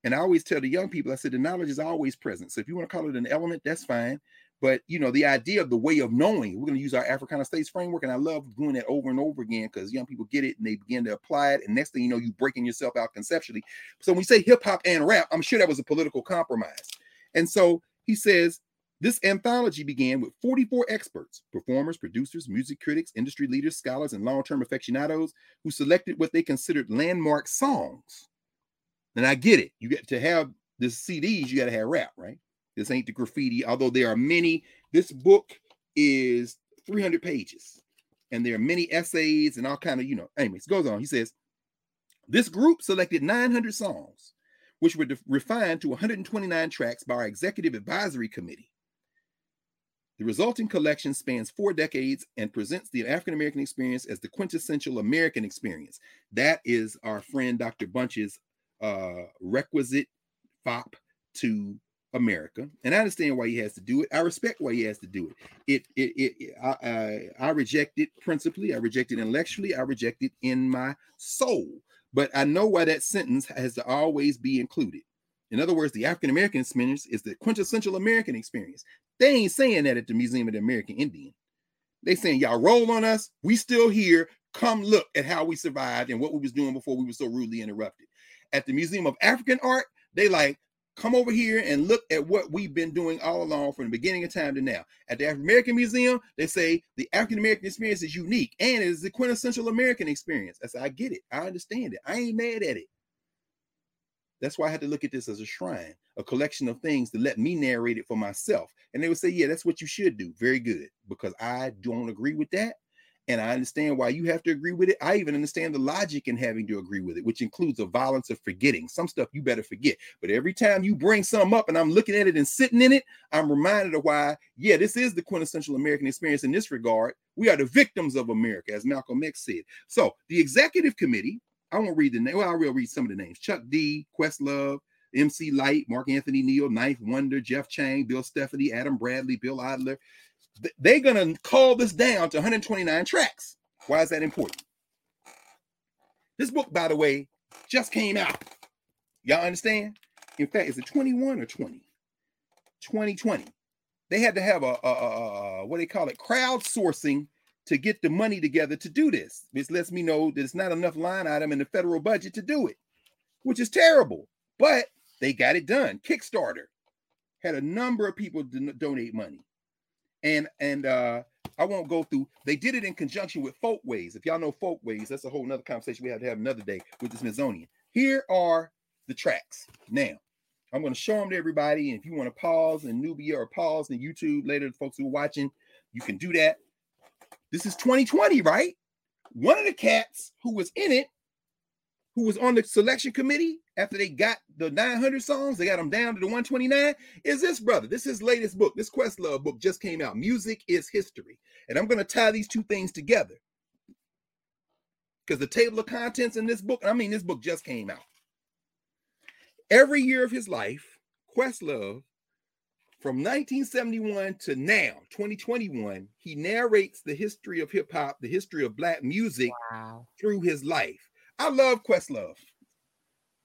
And I always tell the young people, I said, the knowledge is always present. So if you want to call it an element, that's fine. But you know, the idea of the way of knowing, we're going to use our Africana studies framework, and I love doing that over and over again because young people get it and they begin to apply it. And next thing you know, you're breaking yourself out conceptually. So when we say hip hop and rap, I'm sure that was a political compromise. And so he says this anthology began with 44 experts, performers, producers, music critics, industry leaders, scholars, and long term aficionados who selected what they considered landmark songs. And I get it. You get to have the CDs, you got to have rap, right? This ain't the graffiti, although there are many. This book is 300 pages, and there are many essays and all kind of, you know. Anyways, goes on. He says, this group selected 900 songs, which were refined to 129 tracks by our executive advisory committee. The resulting collection spans four decades and presents the African American experience as the quintessential American experience. That is our friend Dr. Bunch's uh, requisite fop to America, and I understand why he has to do it. I respect why he has to do it. It, it, it I, I, I reject it principally. I reject it intellectually. I reject it in my soul. But I know why that sentence has to always be included. In other words, the African American experience is the quintessential American experience. They ain't saying that at the Museum of the American Indian. They saying y'all roll on us. We still here. Come look at how we survived and what we was doing before we were so rudely interrupted. At the Museum of African Art, they like come over here and look at what we've been doing all along from the beginning of time to now. At the African American Museum, they say the African American experience is unique and it is the quintessential American experience. I said, I get it. I understand it. I ain't mad at it. That's why I had to look at this as a shrine, a collection of things to let me narrate it for myself. And they would say, Yeah, that's what you should do. Very good. Because I don't agree with that. And I understand why you have to agree with it. I even understand the logic in having to agree with it, which includes a violence of forgetting. Some stuff you better forget. But every time you bring something up and I'm looking at it and sitting in it, I'm reminded of why, yeah, this is the quintessential American experience in this regard. We are the victims of America, as Malcolm X said. So the executive committee, I won't read the name. Well, I will read some of the names. Chuck D, Questlove, MC Lyte, Mark Anthony Neal, Ninth Wonder, Jeff Chang, Bill Stephney, Adam Bradley, Bill Adler, they're to call this down to 129 tracks. Why is that important? This book, by the way, just came out. Y'all understand? In fact, is it 21 or 20? 2020. They had to have a, a, a, a what they call it crowdsourcing to get the money together to do this. This lets me know that it's not enough line item in the federal budget to do it, which is terrible. But they got it done. Kickstarter had a number of people donate money and and uh I won't go through. They did it in conjunction with Folkways. If y'all know Folkways, that's a whole nother conversation we have to have another day with the Smithsonian. Here are the tracks. Now, I'm going to show them to everybody. And if you want to pause in Nubia or pause in YouTube later, the folks who are watching, you can do that. This is 2020, right? One of the cats who was in it, who was on the selection committee, after they got the 900 songs, they got them down to the 129, is this brother. This is his latest book. This Questlove book just came out. Music is History. And I'm going to tie these two things together. Because the table of contents in this book, I mean, this book just came out. Every year of his life, Questlove, from 1971 to now, 2021, he narrates the history of hip hop, the history of black music wow. through his life. I love Questlove.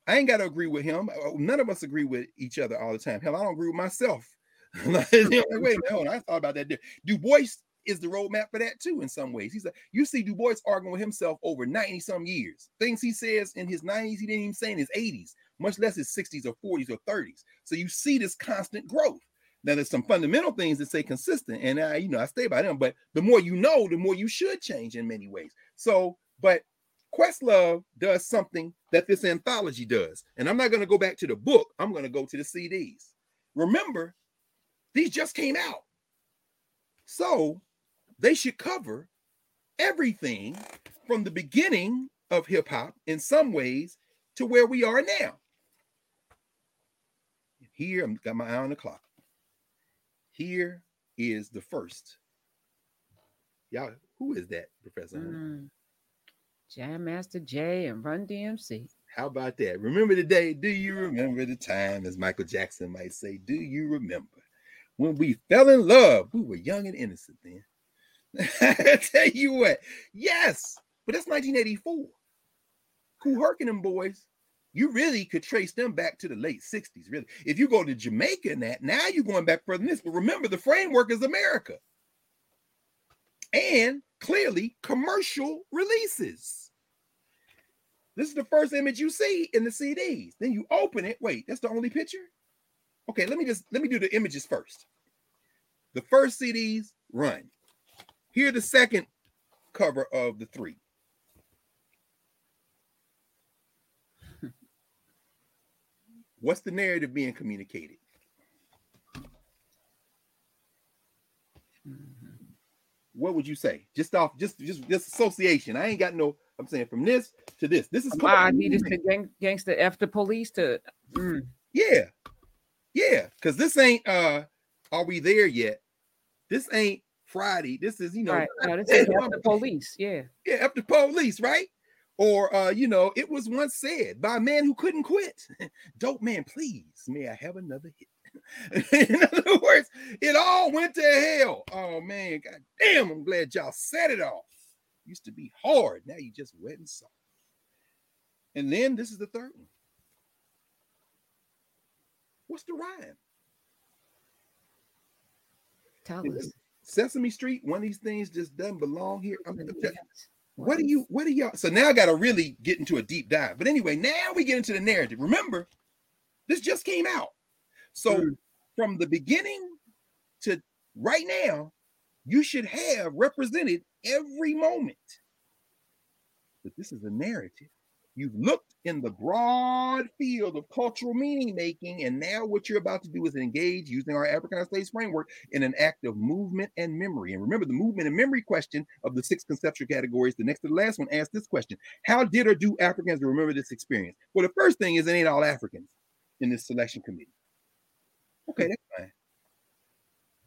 I ain't got to agree with him. Uh, none of us agree with each other all the time. Hell, I don't agree with myself. like, wait hold on. I thought about that. Du Bois is the roadmap for that too, in some ways. He's like, you see Du Bois arguing with himself over 90 some years. Things he says in his 90s, he didn't even say in his 80s, much less his 60s or 40s or 30s. So you see this constant growth. Now there's some fundamental things that say consistent, and I, you know, I stay by them. But the more you know, the more you should change in many ways. So, but Questlove does something that this anthology does. And I'm not going to go back to the book, I'm going to go to the CDs. Remember, these just came out. So they should cover everything from the beginning of hip hop in some ways to where we are now. Here, I've got my eye on the clock. Here is the first. Y'all, who is that, Professor? Mm. Jam Master Jay and Run DMC. How about that? Remember the day? Do you remember the time, as Michael Jackson might say? Do you remember when we fell in love? We were young and innocent then. I tell you what, yes, but that's 1984. Kool Herc and them boys, you really could trace them back to the late 60s, really. If you go to Jamaica and that, now you're going back further than this. But remember, the framework is America. And clearly commercial releases. This is the first image you see in the CDs. Then you open it. Wait, that's the only picture? Okay, let me just let me do the images first. The first CDs run. Here the second cover of the three. What's the narrative being communicated? What would you say? Just off, just just just association. I ain't got no. I'm saying from this to this. This is. Wow, I need this to gang, gangster F the police to. Mm. Yeah, yeah. Because this ain't. uh Are we there yet? This ain't Friday. This is you know. Right. No, this is the police. Yeah. Yeah, after police, right? Or uh, you know, it was once said by a man who couldn't quit. Dope man, please, may I have another hit? In other words, it all went to hell. Oh man, god damn, I'm glad y'all set it off. Used to be hard. Now you just wet and soft. And then this is the third one. What's the rhyme? Tell us. Sesame Street, one of these things just doesn't belong here. I'm-. What do you what do y'all so now i gotta really get into a deep dive. But anyway now we get into the narrative. Remember this just came out. So Mm. from the beginning to right now you should have represented every moment but this is a narrative you've looked in the broad field of cultural meaning making and now what you're about to do is engage using our Africana studies framework in an act of movement and memory. And remember, the movement and memory question of the six conceptual categories, the next to the last one asks this question How did or do Africans remember this experience? Well, the first thing is it ain't all Africans in this selection committee. Okay, that's fine.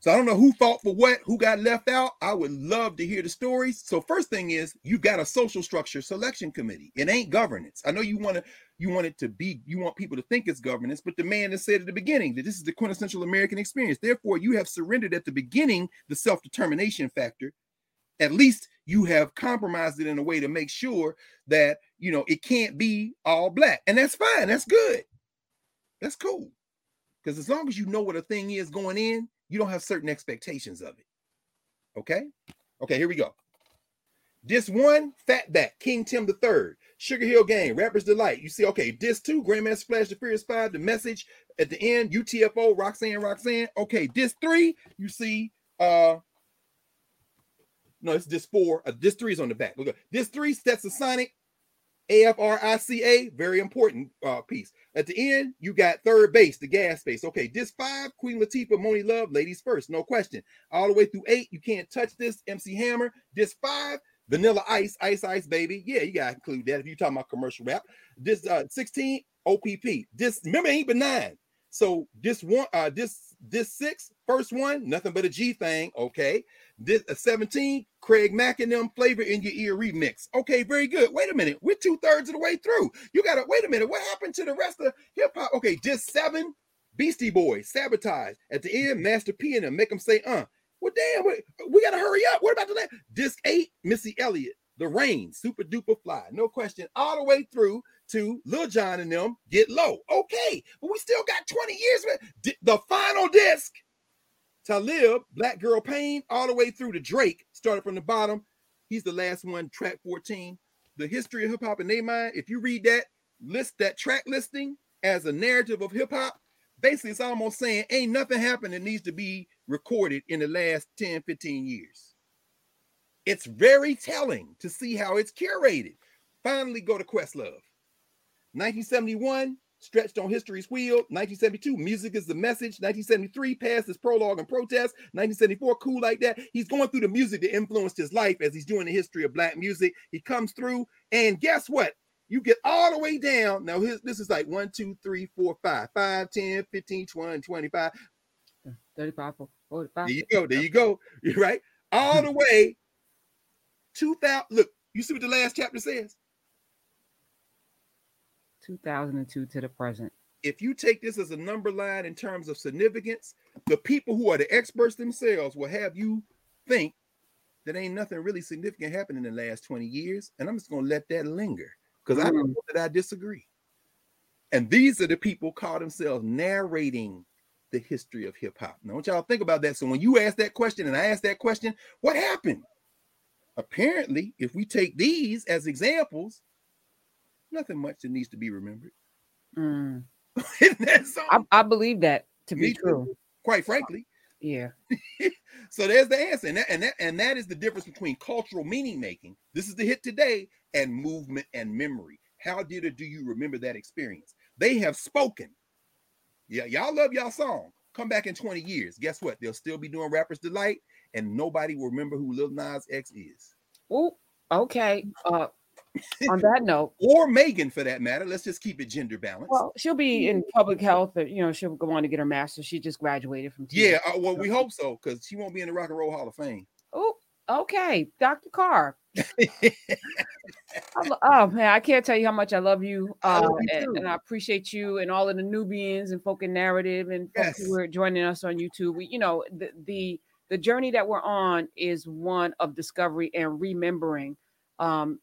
So I don't know who fought for what, who got left out. I would love to hear the stories. So first thing is you've got a social structure selection committee. It ain't governance. I know you want to you want it to be you want people to think it's governance, but the man has said at the beginning that this is the quintessential American experience. Therefore, you have surrendered at the beginning the self-determination factor. At least you have compromised it in a way to make sure that you know it can't be all black, and that's fine. That's good. That's cool. Because as long as you know what a thing is going in, you don't have certain expectations of it. Okay. Okay, here we go. This one, Fatback, King Tim the Third, Sugar Hill Gang, Rapper's Delight. You see, okay, this two, Grandmaster Flash, The Furious Five, The Message at the end, UTFO, Roxanne, Roxanne. Okay, this three, you see, uh, no, it's this four. Uh, this three is on the back. Look, this three, Stetsasonic, AFRICA, very important uh, piece. At the end, you got third Bass, the Gas Face. Okay, this five, Queen Latifah, Monie Love, ladies first, no question. All the way through eight, you can't touch this. MC Hammer, this five, Vanilla Ice, Ice Ice Baby. Yeah, you gotta include that if you're talking about commercial rap. This uh 16, OPP. This remember ain't nine. So this one, uh, this this six, first one, nothing but a G thing. Okay, this uh, 17, Craig Mack and them flavor in your ear remix. Okay, very good. Wait a minute, we're two thirds of the way through. You gotta wait a minute. What happened to the rest of hip hop? Okay, just seven, Beastie Boys, sabotage at the end, Master P and them make them say, uh. Well, damn, we, we gotta hurry up. What about the last disc eight? Missy Elliott, The Rain, Super Duper Fly, no question, all the way through to Lil Jon and them get low. Okay, but we still got 20 years. The final disc, Talib, Black Girl Pain, all the way through to Drake, started from the bottom. He's the last one, track 14. The history of hip hop in their mind, if you read that, list that track listing as a narrative of hip hop, basically it's almost saying ain't nothing happened that needs to be recorded in the last 10, 15 years. It's very telling to see how it's curated. Finally, go to Questlove. 1971, stretched on history's wheel. 1972, music is the message. 1973, past his prologue and protest. 1974, cool like that. He's going through the music that influenced his life as he's doing the history of black music. He comes through, and guess what? You get all the way down. Now, his, this is like 1, 2, 3, 4, 5, 5, 10, 15, 20, 25. 35, 45. There you go. There you go. Right. All the way 2000. Look, you see what the last chapter says? 2002 to the present. If you take this as a number line in terms of significance, the people who are the experts themselves will have you think that ain't nothing really significant happened in the last 20 years. And I'm just going to let that linger because I know Mm. that I disagree. And these are the people call themselves narrating the history of hip hop. Now, I want y'all to think about that. So when you ask that question and I ask that question, what happened? Apparently, if we take these as examples, nothing much that needs to be remembered. Mm. I, I believe that to Me be too. true. Quite frankly. Yeah. So there's the answer. And that, and that and that is the difference between cultural meaning making. This is the hit today and movement and memory. How did or do you remember that experience? They have spoken. Yeah, y'all love y'all song. Come back in 20 years. Guess what? They'll still be doing Rapper's Delight and nobody will remember who Lil Nas X is. Oh, okay. Uh, on that note, or Megan for that matter. Let's just keep it gender balanced. Well, she'll be in public health, or you know, she'll go on to get her master's. She just graduated from. Yeah, uh, well, we hope so because she won't be in the Rock and Roll Hall of Fame. Oh, okay, Dr. Carr. oh man, I can't tell you how much I love you, uh, you and, and, I appreciate you and all of the Nubians and folk in narrative and folks yes. who are joining us on YouTube. We, you know, the, the the journey that we're on is one of discovery and remembering. Um,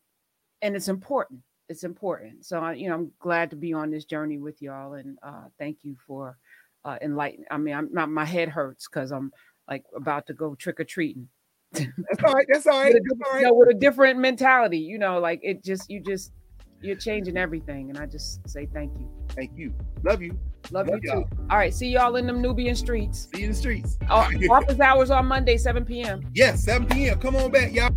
and it's important. It's important. So I, you know, I'm glad to be on this journey with y'all, and uh, thank you for uh, enlightening. I mean, I'm not. My head hurts because I'm like about to go trick or treating. That's all right. That's all right. with, a, all right. You know, with a different mentality, you know, like it just you just you're changing everything, and I just say thank you. Thank you. Love you. Love, Love you y'all. too. All right. See y'all in the Nubian streets. See you in the streets. Oh, office hours on Monday, 7 p.m. Yes, 7 p.m. Come on back, y'all.